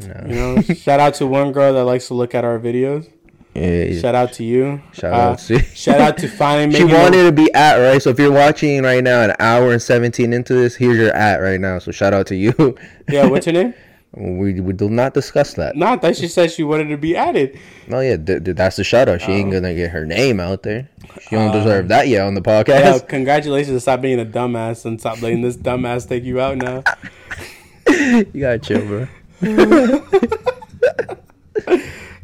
Nah. You know, shout out to one girl that likes to look at our videos. Yeah, Shout out to you. Shout Uh, out to- shout out to finally she wanted to be at right. So if you're watching right now, an hour and seventeen into this, here's your at right now. So shout out to you. yeah, what's your name? We we do not discuss that. No, thought she said she wanted to be added. No, yeah, th- th- that's the shout out. She ain't gonna get her name out there. She don't Uh, deserve that yet on the Yeah, podcast. congratulations. To stop being a dumbass and stop letting this dumbass take you out now. you gotta chill, bro.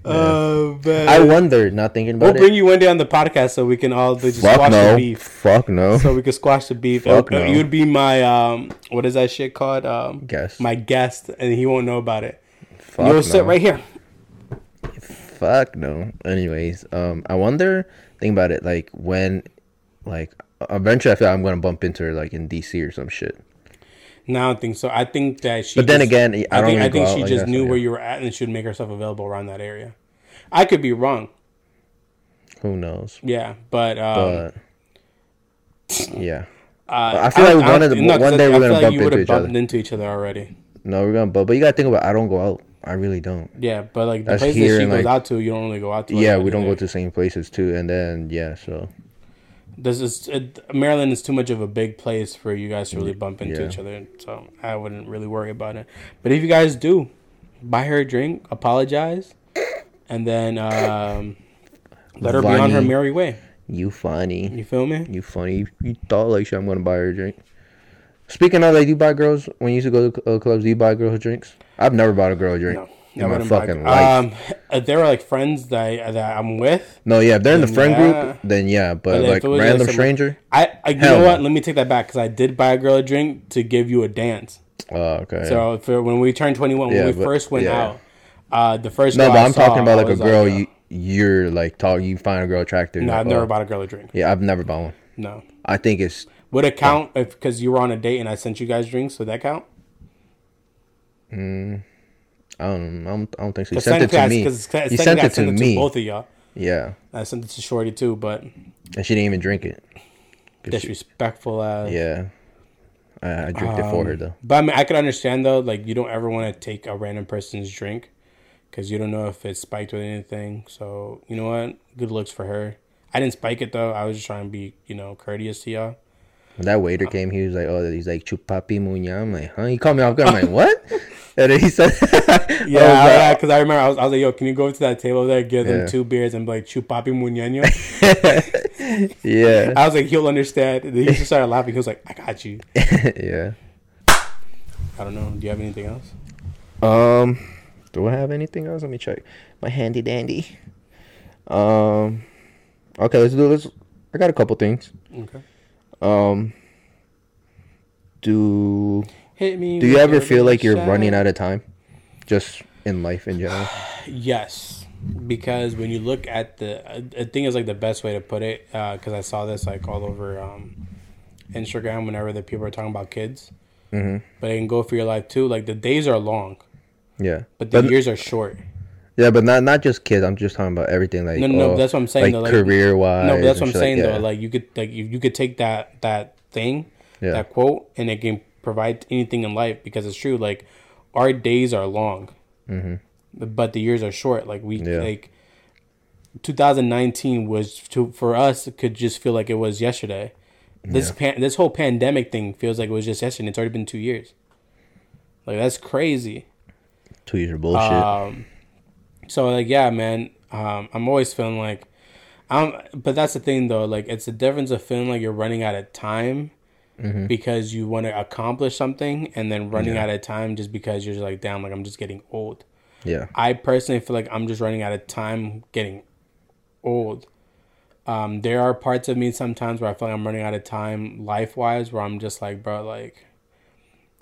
Oh man. I wonder, not thinking about it. We'll bring you one day on the podcast so we can all just Fuck squash the beef. Fuck no. So we can squash the beef. Fuck Uh, no. You would be my um, what is that shit called? Um, Guest. My guest, and he won't know about it. Fuck You'll no. sit right here. Fuck no. Anyways, um, I wonder. Think about it. Like when, like eventually, I feel like I'm gonna bump into her like in DC or some shit. No, I don't think so. I think that she. But then just- again, I don't think I think she like just knew so, where you were at and she would make herself available around that area. I could be wrong. Who knows? Yeah, but um, But yeah, uh, I feel like don't- one of the- no, one day I we're gonna like bump into each other. into each other already. no, we're gonna. But but you gotta think about. I don't go out. I really don't. Yeah, but like the That's place that here she goes like- out to, you don't really go out to. like Yeah, we don't go to the same places too. And then yeah, so This is it, Maryland is too much of a big place for you guys to really bump into Yeah. each other, so I wouldn't really worry about it. But if you guys do, buy her a drink, apologize, and then um, let her be on her merry way. you funny. You feel me? You funny. You, you thought like shit, I'm gonna buy her a drink. Speaking of, like, do you buy girls when you used to go to uh, clubs? Do you buy girls drinks? I've never bought a girl a drink No, my fucking life. Um, uh, there are like friends that I, that I'm with. no, yeah, if they're in the friend yeah. group, then yeah. But, But like random some- stranger. I, I you know what? Let me take that back because I did buy a girl a drink to give you a dance. Oh, okay. So for when we turned 21, Yeah, when we but- first went yeah. out, uh, the first no, but I'm saw, talking about like a girl uh, you you're like talk you find a girl attractive. No, I've never oh. bought a girl a drink. Yeah, I've never bought one. No. I think it's Would it count if because you were on a date and I sent you guys drinks? Would that count? I don't I don't, I don't think so. Because sent it to me. I- 'cause You technically sent it to me. both of y'all. Yeah, I sent it to Shorty too, but and she didn't even drink it. disrespectful as. Yeah, I, I drank it for her um, though. But I mean, I could understand though, like you don't ever want to take a random person's drink because you don't know if it's spiked with anything. So you know what? Good looks for her. I didn't spike it though. I was just trying to be, you know, courteous to y'all. When that waiter came, he was like, "Oh, he's like chupapi muña." I'm like, "Huh?" He called me off guard. I'm like, "What?" And then he said, Yeah, I like, yeah. Because I remember I was, I was like, "Yo, can you go to that table there, give them Yeah. two beers, and be like chupapi muñeño?" "Yeah, I was like, "He'll understand." And he just started laughing. He was like, "I got you." yeah." I don't know. Do you have anything else? Um, do I have anything else? Let me check my handy dandy. Um, okay, let's do this. I got a couple things. Okay. Um, do Hit me. do you ever feel like you're shot. running out of time, just in life in general? Yes, because when you look at the, I think is like the best way to put it. Because I saw this like all over um, Instagram whenever the people are talking about kids. Mm-hmm. But it can go for your life too. Like the days are long, Yeah, but the but years are short. Yeah, but not not just kids. I'm just talking about everything. Like No, no, no. that's what I'm saying. Like, though, like, career wise. No, but that's what I'm saying though. Like you could like you, you could take that that thing, Yeah. that quote, and it can provide anything in life because it's true. Like our days are long, mm-hmm. but the years are short. Like we Yeah. like 2019 was to for us it could just feel like it was yesterday. This pan, this whole pandemic thing feels like it was just yesterday. It's already been two years. Like that's crazy. two years of bullshit. Um, so like yeah, man. Um, I'm always feeling like, um, but that's the thing though. Like it's the difference of feeling like you're running out of time Mm-hmm. because you want to accomplish something, and then running out of time just because you're just like, damn, like I'm just getting old. yeah, I personally feel like I'm just running out of time getting old. Um, there are parts of me sometimes where I feel like I'm running out of time life wise, where I'm just like, bro, like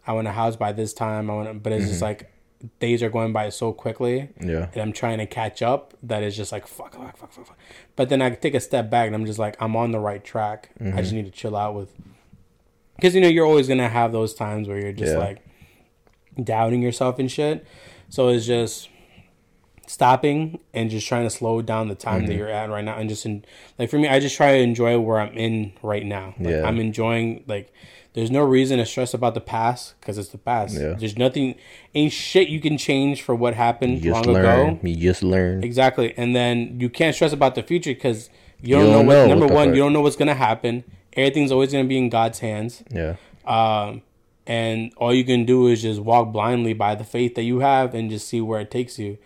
I want a house by this time. I want, but it's just like days are going by so quickly, yeah, and I'm trying to catch up. That is just like fuck, fuck, fuck, fuck, fuck. But then I take a step back and I'm just like, I'm on the right track. I just need to chill out with, because you know you're always gonna have those times where you're just Yeah. like doubting yourself and shit. So it's just stopping and just trying to slow down the time Mm-hmm. that you're at right now and just in, like for me i just try to enjoy where i'm in right now like Yeah. i'm enjoying like there's no reason to stress about the past because it's the past. Yeah. there's nothing ain't shit you can change for what happened you long learn. ago You just learn. exactly. And then you can't stress about the future because you don't, You know don't what know number what the one fuck- you don't know what's gonna happen. Everything's always gonna be in god's hands. Yeah, um, and all you can do is just walk blindly by the faith that you have and just see where it takes you.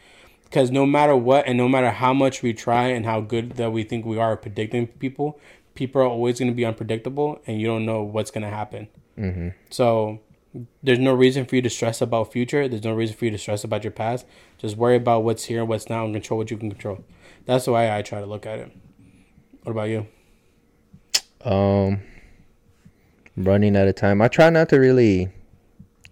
Because no matter what and no matter how much we try and how good that we think we are predicting people people are always going to be unpredictable and you don't know what's going to happen Mm-hmm. so there's no reason for you to stress about future there's no reason for you to stress about your past just worry about what's here and what's now and control what you can control that's the way i try to look at it what about you Um, running out of time. I try not to really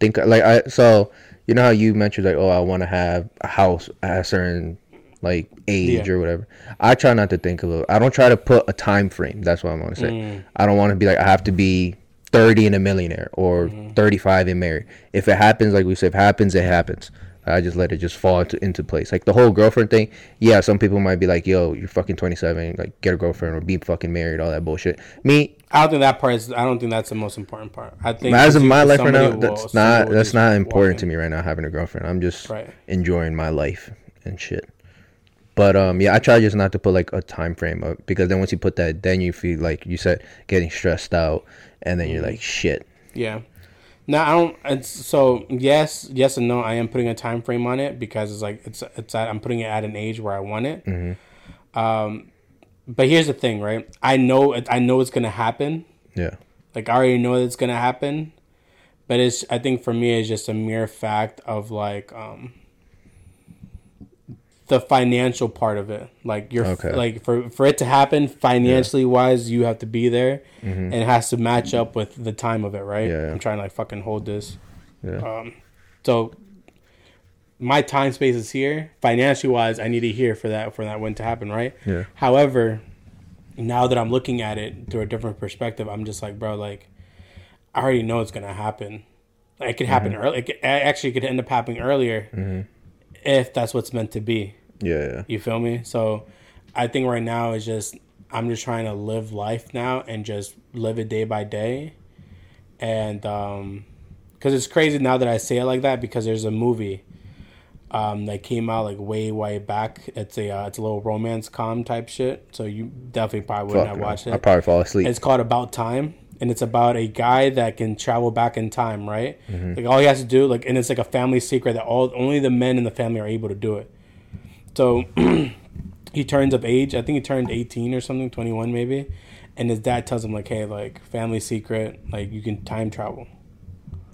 think like I. So you know how you mentioned like, oh, I want to have a house at a certain like age Yeah. or whatever. I try not to think of it. I don't try to put a time frame. That's what I'm gonna say. Mm. I don't want to be like I have to be 30 and a millionaire or Mm-hmm. 35 and married. If it happens, like we said, if it happens, it happens. I just let it just fall into, into place. Like the whole girlfriend thing. Yeah, some people might be like, "Yo, you're fucking 27. Like, get a girlfriend or be fucking married." All that bullshit. Me, I don't think that part is. I don't think that's the most important part. I think as of you- my life right now, that's not that's not important to me right now. Having a girlfriend, I'm just Right. enjoying my life and shit. But um, yeah, I try just not to put like a time frame up because then once you put that, then you feel like you said getting stressed out, and then you're Mm-hmm. like, shit. Yeah. No, I don't. It's so yes, yes and no. I am putting a time frame on it because it's like it's it's at, I'm putting it at an age where I want it. Um, but here's the thing, right? I know I know it's gonna happen. Yeah, Like I already know that it's gonna happen, but it's I think for me it's just a mere fact of like um the financial part of it. Like you're Okay. like for for it to happen financially wise, you have to be there, and it has to match up with the time of it, right? Mm-hmm. Yeah. I'm trying to like fucking hold this. yeah, Um, so my time space is here. Financially wise, I need it here for that for that win to happen, right? Yeah. However, now that I'm looking at it through a different perspective, I'm just like, bro, like I already know it's gonna happen. Like, it could happen Mm-hmm. early. It could, actually, it could end up happening earlier if that's what's meant to be. yeah, yeah. You feel me? So I think right now is just I'm just trying to live life now and just live it day by day. And um cuz it's crazy now that I say it like that because there's a movie um that came out like way way back. It's a uh, it's a little romance com type shit. So you definitely probably wouldn't Fuck have no. watched it. I'll probably fall asleep. It's called About Time, and it's about a guy that can travel back in time, right? Mm-hmm. Like all he has to do, like, and it's like a family secret that all only the men in the family are able to do it. So he turns up age. I think he turned eighteen or something, twenty one maybe, and his dad tells him like, "Hey, like family secret, like you can time travel."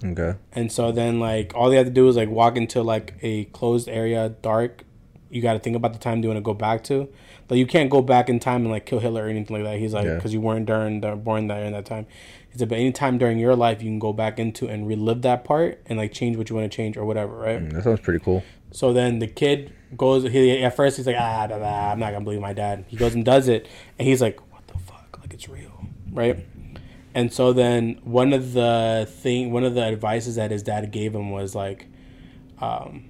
okay. And so then like all they have to do is like walk into like a closed area, dark. You got to think about the time you want to go back to. Like you can't go back in time and like kill Hitler or anything like that. He's like Yeah. because you weren't during the, born there in that time. He said, but any time during your life you can go back into and relive that part and like change what you want to change or whatever, right? That sounds pretty cool. So then the kid goes. He at first he's like, ah, I'm not gonna believe my dad. He goes and does it, and he's like, what the fuck? Like it's real, right? And so then one of the thing, one of the advices that his dad gave him was like, um,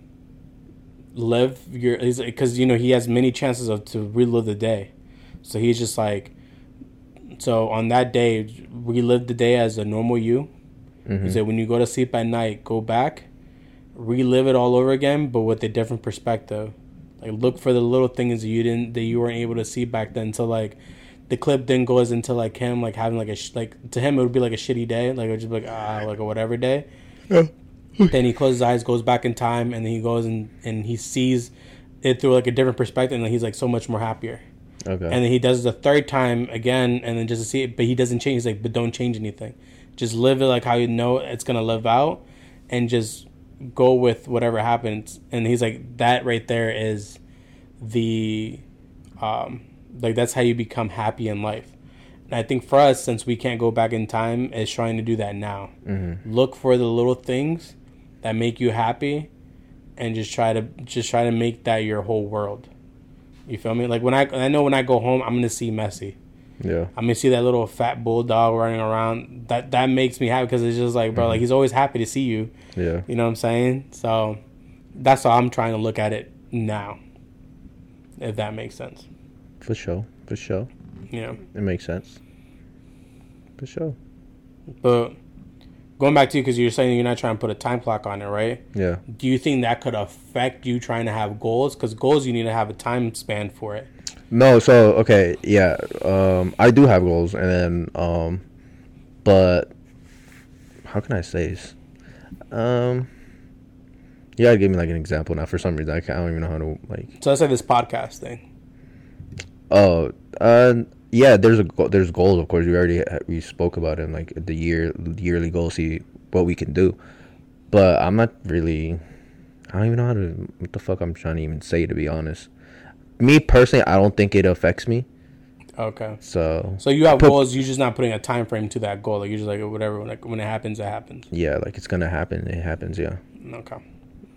live your. Because you know he has many chances of to relive the day, so he's just like, so on that day, relive the day as a normal you. He said when you go to sleep at night, go back relive it all over again, but with a different perspective. Like look for the little things that you didn't that you weren't able to see back then. So like the clip then goes into like him like having like a sh- like to him it would be like a shitty day, like it would just be like ah like a whatever day. Then he closes his eyes, goes back in time, and then he goes and and he sees it through like a different perspective, and he's like so much more happier. Okay. And then he does it the third time again, and then just to see it, but he doesn't change. He's like, but don't change anything. Just live it like how you know it's gonna live out, and just go with whatever happens. And he's like, that right there is the, um, like that's how you become happy in life. And I think for us, since we can't go back in time, is trying to do that now. Look for the little things that make you happy, and just try to just try to make that your whole world. You feel me? Like when I I know when I go home, I'm gonna see Messi. yeah. I'm gonna see that little fat bulldog running around. That that makes me happy because it's just like, bro, like mm-hmm. he's always happy to see you. Yeah. You know what I'm saying? So that's how I'm trying to look at it now. If that makes sense. For sure. For sure. Yeah. It makes sense. For sure. But going back to you because you're saying you're not trying to put a time clock on it, right? Yeah. Do you think that could affect you trying to have goals? Because goals you need to have a time span for it. No, so okay, yeah. Um I do have goals and then um but how can I say this? Um, you gotta give me like an example now. For some reason, I, can't, I don't even know how to like. So let's say this podcast thing. Oh, uh, yeah. There's a there's goals. Of course, we already uh, we spoke about it. Like the year yearly goals. See what we can do. But I'm not really. I don't even know how to. What the fuck I'm trying to even say to be honest. Me personally, I don't think it affects me. Okay. So So you have Put- goals. You're just not putting a time frame to that goal. Like you're just like whatever. When it, when it happens, it happens. yeah, like it's gonna happen. It happens. Yeah. Okay.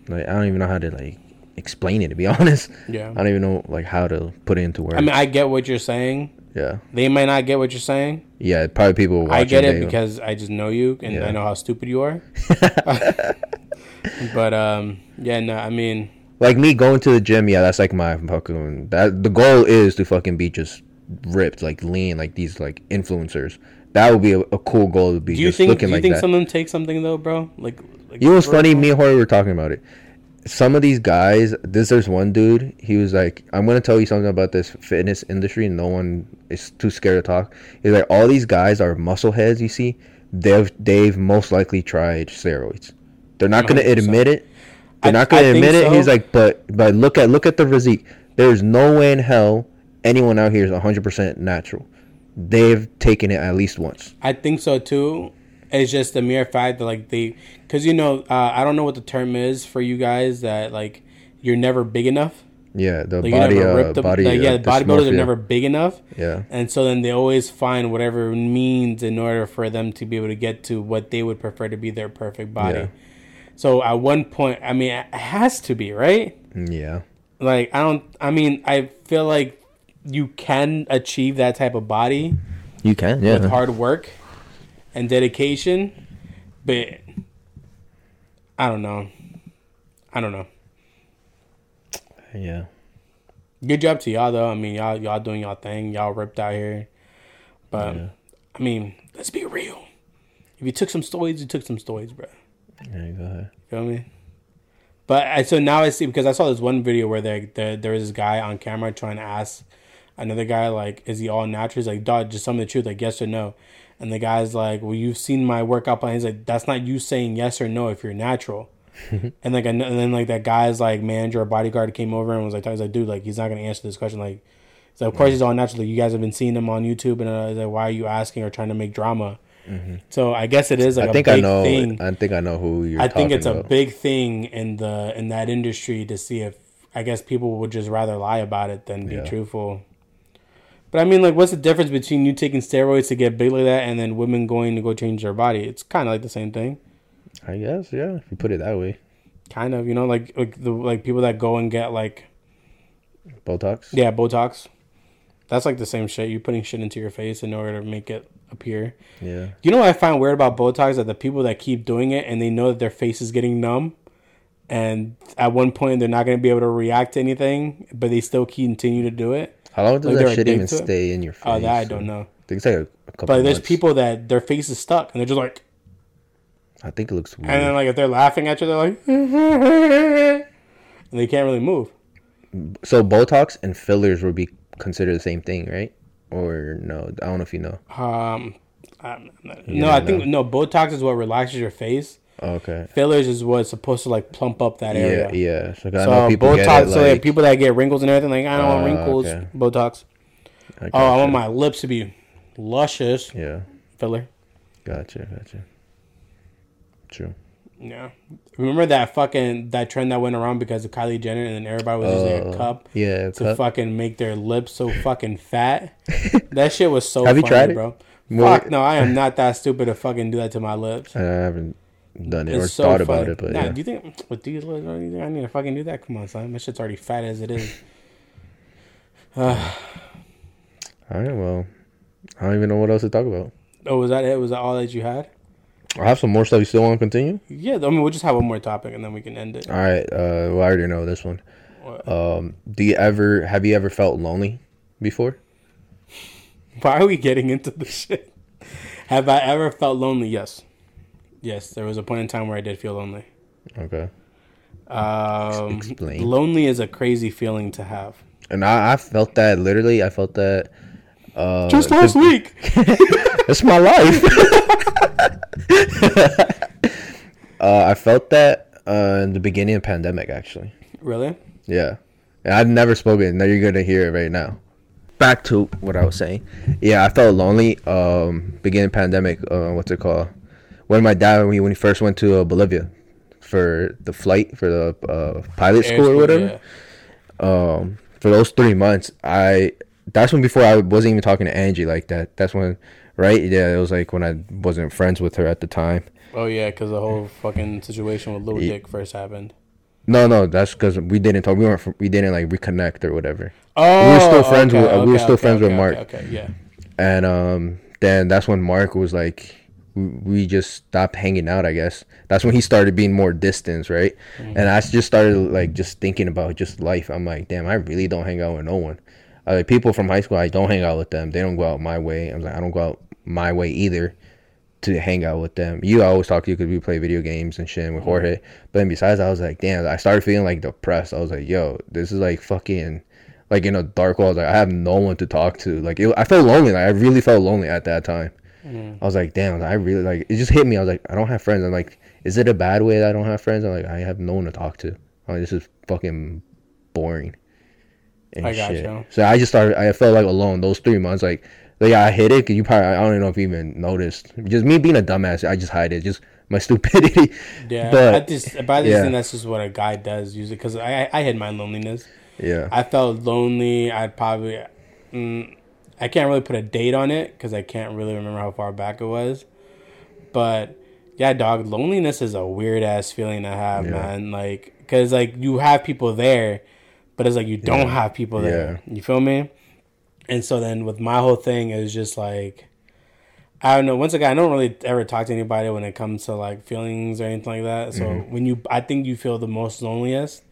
Like I don't even know how to like explain it. To be honest. Yeah. I don't even know like how to put it into words. I mean, I get what you're saying. Yeah. They might not get what you're saying. Yeah. Probably people. I get it because I just know you and Yeah. I know how stupid you are. but um, yeah, no, I mean, like me going to the gym, yeah, that's like my fucking that the goal is to fucking be just ripped, like lean, like these like influencers. That would be a, a cool goal to be do you think? looking Do you like think that. some of them take something though, bro? Like, like you know what's funny? Me and Jorge were talking about it. Some of these guys, this there's one dude. He was like, "I'm gonna tell you something about this fitness industry, and no one is too scared to talk." He's like, "All these guys are muscle heads. You see, they've they've most likely tried steroids. They're not gonna admit it. They're I- not gonna I think admit it." so. He's like, "But but look at look at the physique. There's no way in hell anyone out here is 100 percent natural. They've taken it at least once. I think so too. It's just the mere fact that like they, because you know, uh, I don't know what the term is for you guys that like you're never big enough. Yeah, the Like body, uh, up. body, like, yeah, uh, the bodybuilders are never big enough. Yeah. And so then they always find whatever means in order for them to be able to get to what they would prefer to be their perfect body. Yeah. So at one point, I mean, it has to be right. Yeah. Like I don't. I mean, I feel like you can achieve that type of body You can, yeah. with hard work and dedication, but I don't know. I don't know. Yeah. Good job to y'all though. I mean, y'all y'all doing y'all thing. Y'all ripped out here. But I mean, let's be real. If you took some steroids, you took some steroids, bro. Yeah, go ahead. Feel me? But I so now I see because I saw this one video where there there, there was this guy on camera trying to ask another guy like, "Is he all natural?" He's like, "Dog, just some of the truth, like yes or no." And the guy's like, "Well, you've seen my workout plan." He's like, "That's not you saying yes or no if you're natural." and like and then like that guy's like manager or bodyguard came over and was like, "He's like, dude, like he's not gonna answer this question." Like, so of course he's all natural. Like, you guys have been seeing him on YouTube, and uh, like, why are you asking or trying to make drama? So I guess it is like I think a I big know. thing. I think I know who you're. I think it's a big thing in the in that industry to see if I guess people would just rather lie about it than be Yeah. truthful. But I mean, like, what's the difference between you taking steroids to get big like that and then women going to go change their body? It's kind of like the same thing, I guess, yeah. If you put it that way, kind of. You know, like like the like people that go and get like Botox. yeah Botox. That's like the same shit. You're putting shit into your face in order to make it appear. Yeah. You know what I find weird about Botox? That the people that keep doing it and they know that their face is getting numb, and at one point they're not going to be able to react to anything, but they still continue to do it. How long does Like that shit even to stay in your face? Oh, that I don't know. I think it's like a, a couple. But there's months. people that their face is stuck and they're just like, I think it looks weird. and then like if they're laughing at you, they're like, and they can't really move. so Botox and fillers would be considered the same thing, right? Or no? I don't know if you know. Um, I'm not- You no, I think no. Botox is what relaxes your face. Oh, okay. Fillers is what's supposed to like plump up that area. yeah. So, I So know people Botox, it, so like, like, people that get wrinkles and everything, like I don't want Ah, wrinkles. okay. Botox. I Oh, I want my lips to be luscious. Yeah, Filler. gotcha, gotcha. True. Yeah. Remember that fucking that trend that went around because of Kylie Jenner and then everybody was using a Uh, cup Yeah, to cup. fucking make their lips so fucking fat. that shit was so Have you tried it? bro. Well, Fuck no, I am not that stupid to fucking do that to my lips. I haven't done it or so thought funny. about it, but nah, yeah. do you think with these lips, bro, you think I need to fucking do that? Come on, son. My shit's already fat as it is. Uh, all right, well, I don't even know what else to talk about. Oh, was that it? Was that all that you had? I have some more stuff. You still want to continue? Yeah, I mean, we'll just have one more topic and then we can end it. All right. Uh, well, I already know this one. What? Um, do you ever have you ever felt lonely before? Why are we getting into this shit? Have I ever felt lonely? Yes. Yes, there was a point in time where I did feel lonely. Okay. Um, Explain. Lonely is a crazy feeling to have. And I, I felt that literally. I felt that. Uh, Just last week. It's my life. Uh, I felt that uh, in the beginning of pandemic, actually. Really? Yeah. And I've never spoken. Now you're gonna hear it right now. Back to what I was saying. Yeah, I felt lonely. Um, beginning pandemic. Uh, what's it called? When my dad when he, when he first went to uh, Bolivia for the flight for the uh, pilot Air school or whatever. yeah. Um, for those three months, I that's when before I wasn't even talking to Angie like that. That's when, right? Yeah, it was like when I wasn't friends with her at the time. Oh yeah, because the whole fucking situation with Little Ye- Dick first happened. No, no, that's because we didn't talk. We weren't. We didn't like reconnect or whatever. Oh, We were still friends okay, with- uh, we were still okay, friends with Mark. Okay, okay, yeah. And um, then that's when Mark was like, we, just stopped hanging out. I guess that's when he started being more distant, right? Mm-hmm. And I just started like just thinking about just life. I'm like, damn, I really don't hang out with no one. Uh, like people from high school, I don't hang out with them. They don't go out my way. I'm like, I don't go out my way either to hang out with them. You I always talk to you because we play video games and shit with Mm-hmm. Jorge. But then besides, I was like, damn, I started feeling like depressed. I was like, yo, this is like fucking, like in a dark world. Like I have no one to talk to. Like it, I felt lonely. Like I really felt lonely at that time. Mm-hmm. I was like, damn, I really like. It just hit me. I was like, I don't have friends. I'm like, is it a bad way that I don't have friends? I'm like, I have no one to talk to. I'm like, this is fucking boring. And I got shit. you. So I just started. I felt like alone those three months. Like, like I hid it. Cause you probably. I don't even know if you even noticed. Just me being a dumbass. I just hide it. Just my stupidity. Yeah, But- I just, by just yeah. that's just what a guy does usually. Because I, I hid my loneliness. Yeah. I felt lonely. I'd probably, mm, I can't really put a date on it because I can't really remember how far back it was. But yeah, dog, loneliness is a weird ass feeling to have, Yeah. man. Like, cause like you have people there, but it's like you don't have people there. You feel me? And so then with my whole thing is just like, I don't know. Once again, I don't really ever talk to anybody when it comes to like feelings or anything like that. So Mm-hmm. when you, I think you feel the most loneliest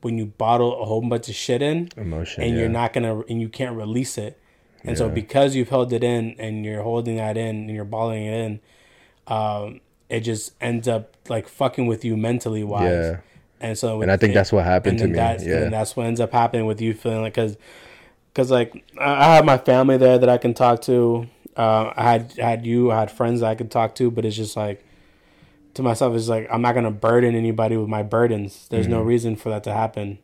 when you bottle a whole bunch of shit in Emotion. and yeah. you're not gonna and you can't release it and so because you've held it in and you're holding that in and you're bottling it in um it just ends up like fucking with you mentally wise Yeah. and so And I think that's what happened and to then me, that's, yeah. and that's what ends up happening with you feeling like because because like I have my family there that I can talk to. Uh, I had I had you. I had friends that I could talk to, but it's just like to myself, it's like I'm not gonna burden anybody with my burdens. There's no Mm-hmm. reason for that to happen.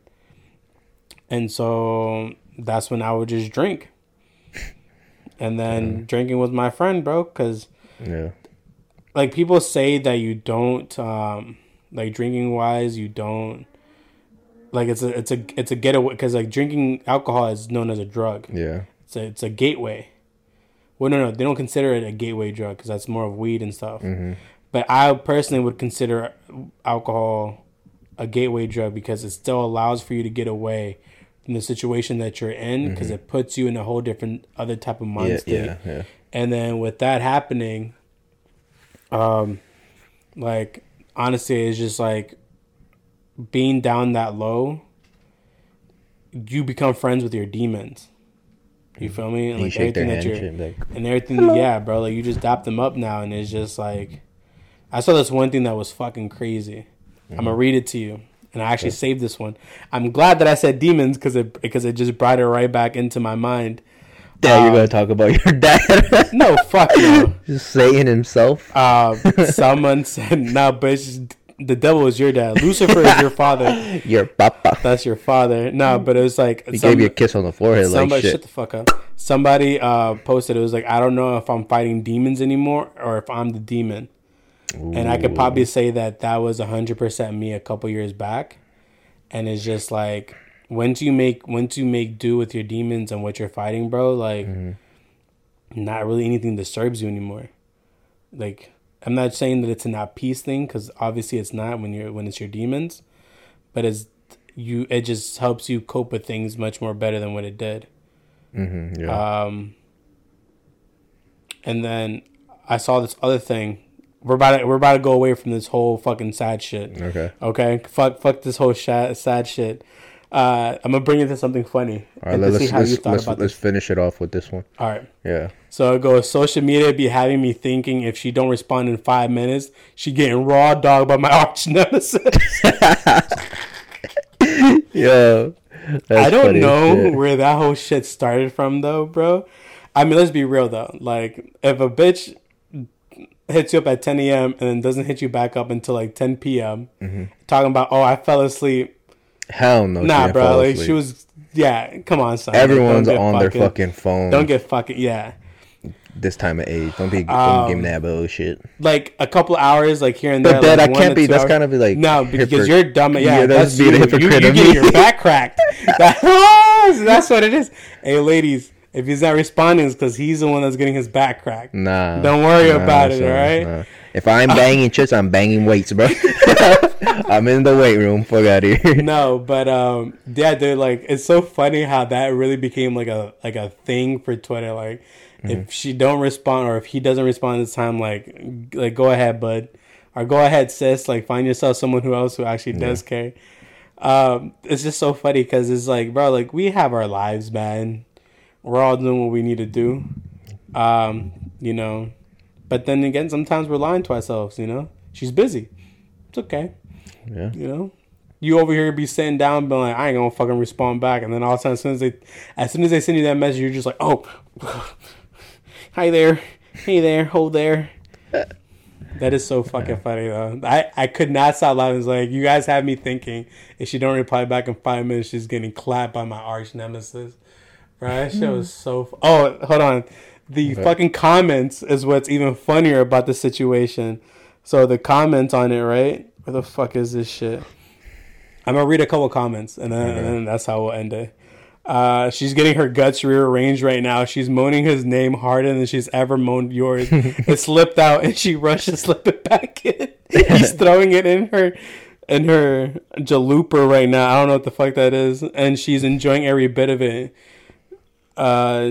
And so that's when I would just drink. And then drinking with my friend, bro, because yeah. like people say that you don't um like drinking wise you don't like it's a it's a it's a getaway because like drinking alcohol is known as a drug. Yeah. it's a, it's a gateway. Well no no they don't consider it a gateway drug because that's more of weed and stuff. But i personally would consider alcohol a gateway drug because it still allows for you to get away the situation that you're in because it puts you in a whole different other type of mind Yeah. state Yeah. Yeah. and then with that happening, um, like honestly, it's just like being down that low. You become friends with your demons. You feel me? And You like everything that you're and like, and everything. Yeah, bro. Like you just dap them up now, and it's just like I saw this one thing that was fucking crazy. I'm Mm-hmm. gonna read it to you, and I actually saved this one. I'm glad that I said demons because it because it just brought it right back into my mind. Dad, you're Um, gonna talk about your dad. No, fuck no. Just Satan himself. Uh, someone said, "No, but it's just, the devil is your dad. Lucifer is your father. your papa. That's your father." No, but it was like He some- gave you a kiss on the forehead like somebody shit. shut the fuck up. Somebody uh, posted it was like, "I don't know if I'm fighting demons anymore or if I'm the demon." And I could probably say that that was hundred percent me a couple years back, and it's just like once you make once you make do with your demons and what you're fighting, bro, like not really anything disturbs you anymore. Like I'm not saying that it's a not peace thing because obviously it's not when you're when it's your demons, but it's you. It just helps you cope with things much more better than what it did. Mhm, yeah. Um, and then I saw this other thing. We're about to, we're about to go away from this whole fucking sad shit. okay. Okay, fuck fuck this whole sad sad shit. Uh, I'm gonna bring it to something funny All right. Let, to see us how you let's thought let's, about let's this. finish it off with this one. All right. Yeah. So it goes. Social media be having me thinking if she don't respond in five minutes, she getting raw dog by my arch nemesis. Yo. I don't know shit. where that whole shit started from though, bro. I mean, let's be real though. Like, if a bitch, hits you up at 10 a.m. and then doesn't hit you back up until like 10 p.m. Mm-hmm. talking about oh I fell asleep. Hell no. Nah, bro, like she was. Yeah, come on, son. Everyone's on their fucking phone. Don't get fucking yeah. this time of age. Don't be don't Um, give me that bullshit. Like a couple hours, like here and But there. that like, I can't be- that's hours. kinda like no, because hypocr- you're dumb. Yeah, Yeah, that's that's being a you. You, hypocrite you of get your back cracked. That- that's what it is. Hey, ladies, if he's not responding, it's because he's the one that's getting his back cracked. Nah. Don't worry nah, about it, all right? nah. If I'm banging chicks, I'm banging weights, bro. I'm in the weight room. Fuck out of here. No, but um, yeah, dude, like it's so funny how that really became like a like a thing for Twitter. Like, Mm-hmm. if she don't respond or if he doesn't respond this time, like, like go ahead, bud, or go ahead, sis. Like, find yourself someone who else who actually does care. Um, it's just so funny because it's like, bro, like we have our lives, man. We're all doing what we need to do. Um, you know, but then again, sometimes we're lying to ourselves. You know, she's busy. It's okay. Yeah. You know, you over here be sitting down, being like, I ain't gonna fucking respond back, and then all of a sudden, as soon as they, as soon as they send you that message, you're just like, oh, hi there, hey there, hold there. That is so fucking funny though. I, I could not stop laughing. It's like you guys have me thinking if she don't reply back in five minutes, she's getting clapped by my arch nemesis. Bro, that shit was so. Fu- oh, hold on. The fucking comments is what's even funnier about the situation. So the comments on it, right? Where the fuck is this shit? I'm gonna read a couple comments and then, and then that's how we'll end it. Uh, she's getting her guts rearranged right now. She's moaning his name harder than she's ever moaned yours. it slipped out and she rushed to slip it back in. He's throwing it in her in her jalooper right now. I don't know what the fuck that is. And she's enjoying every bit of it. Uh,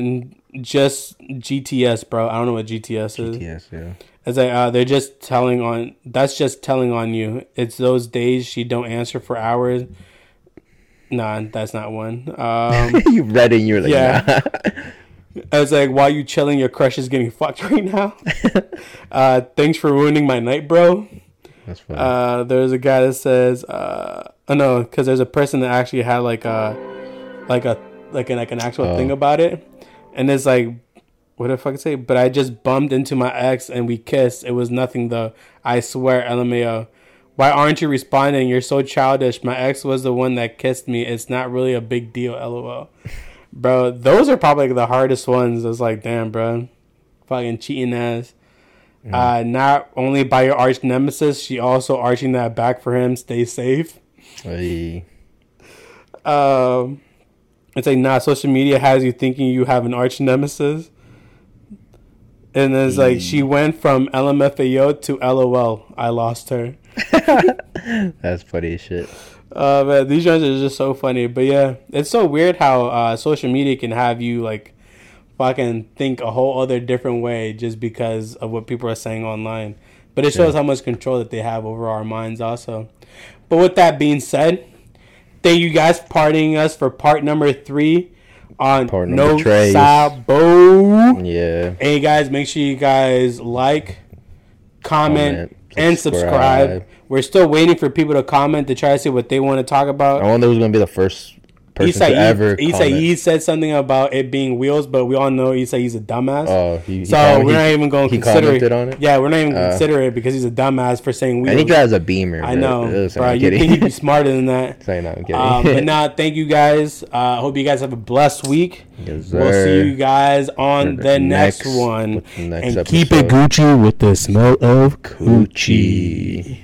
just GTS, bro. I don't know what GTS is. Yes, yeah. It's like uh, they're just telling on. That's just telling on you. It's those days she don't answer for hours. Nah, that's not one. Um, you read it and you're like, Yeah. nah. I was like, while you chilling, your crush is getting fucked right now. uh, thanks for ruining my night, bro. That's funny. Uh, there's a guy that says, uh, oh no, because there's a person that actually had like a, like a, like an like an actual Oh. thing about it, and it's like, what the fuck say? But I just bumped into my ex and we kissed. It was nothing though. I swear, LMAO. Why aren't you responding? You're so childish. My ex was the one that kissed me. It's not really a big deal. LOL. Bro, those are probably the hardest ones. It's like, damn, bro, fucking cheating ass. Uh, not only by your arch nemesis, she also arching that back for him. Stay safe. Hey. Um, it's like, nah, social media has you thinking you have an arch nemesis. And it's like, she went from LMFAO to LOL. I lost her. That's funny shit. Uh, man, these ones are just so funny. But yeah, it's so weird how uh, social media can have you like fucking think a whole other different way just because of what people are saying online. But it shows how much control that they have over our minds, also. But with that being said, thank you guys for partying us for part number three on Part No Sabo. Yeah. Hey guys, make sure you guys like, comment, Comment, and subscribe. subscribe. We're still waiting for people to comment to try to see what they want to talk about. I wonder who's gonna be the first person to ever. Isai said something about it being wheels, but we all know Isai's a dumbass. Oh, he, he so we're not even going to consider it. on it. Yeah, we're not even Uh, consider it because he's a dumbass for saying wheels. And he drives a Beamer. I know, Listen, bro. You kidding. think he'd be smarter than that? No, I'm kidding. Um, but nah, thank you guys. I uh, hope you guys have a blessed week. Yes, we'll see you guys on the, the next, next- one. the next and keep it. Gucci with the smell of coochie. Gucci.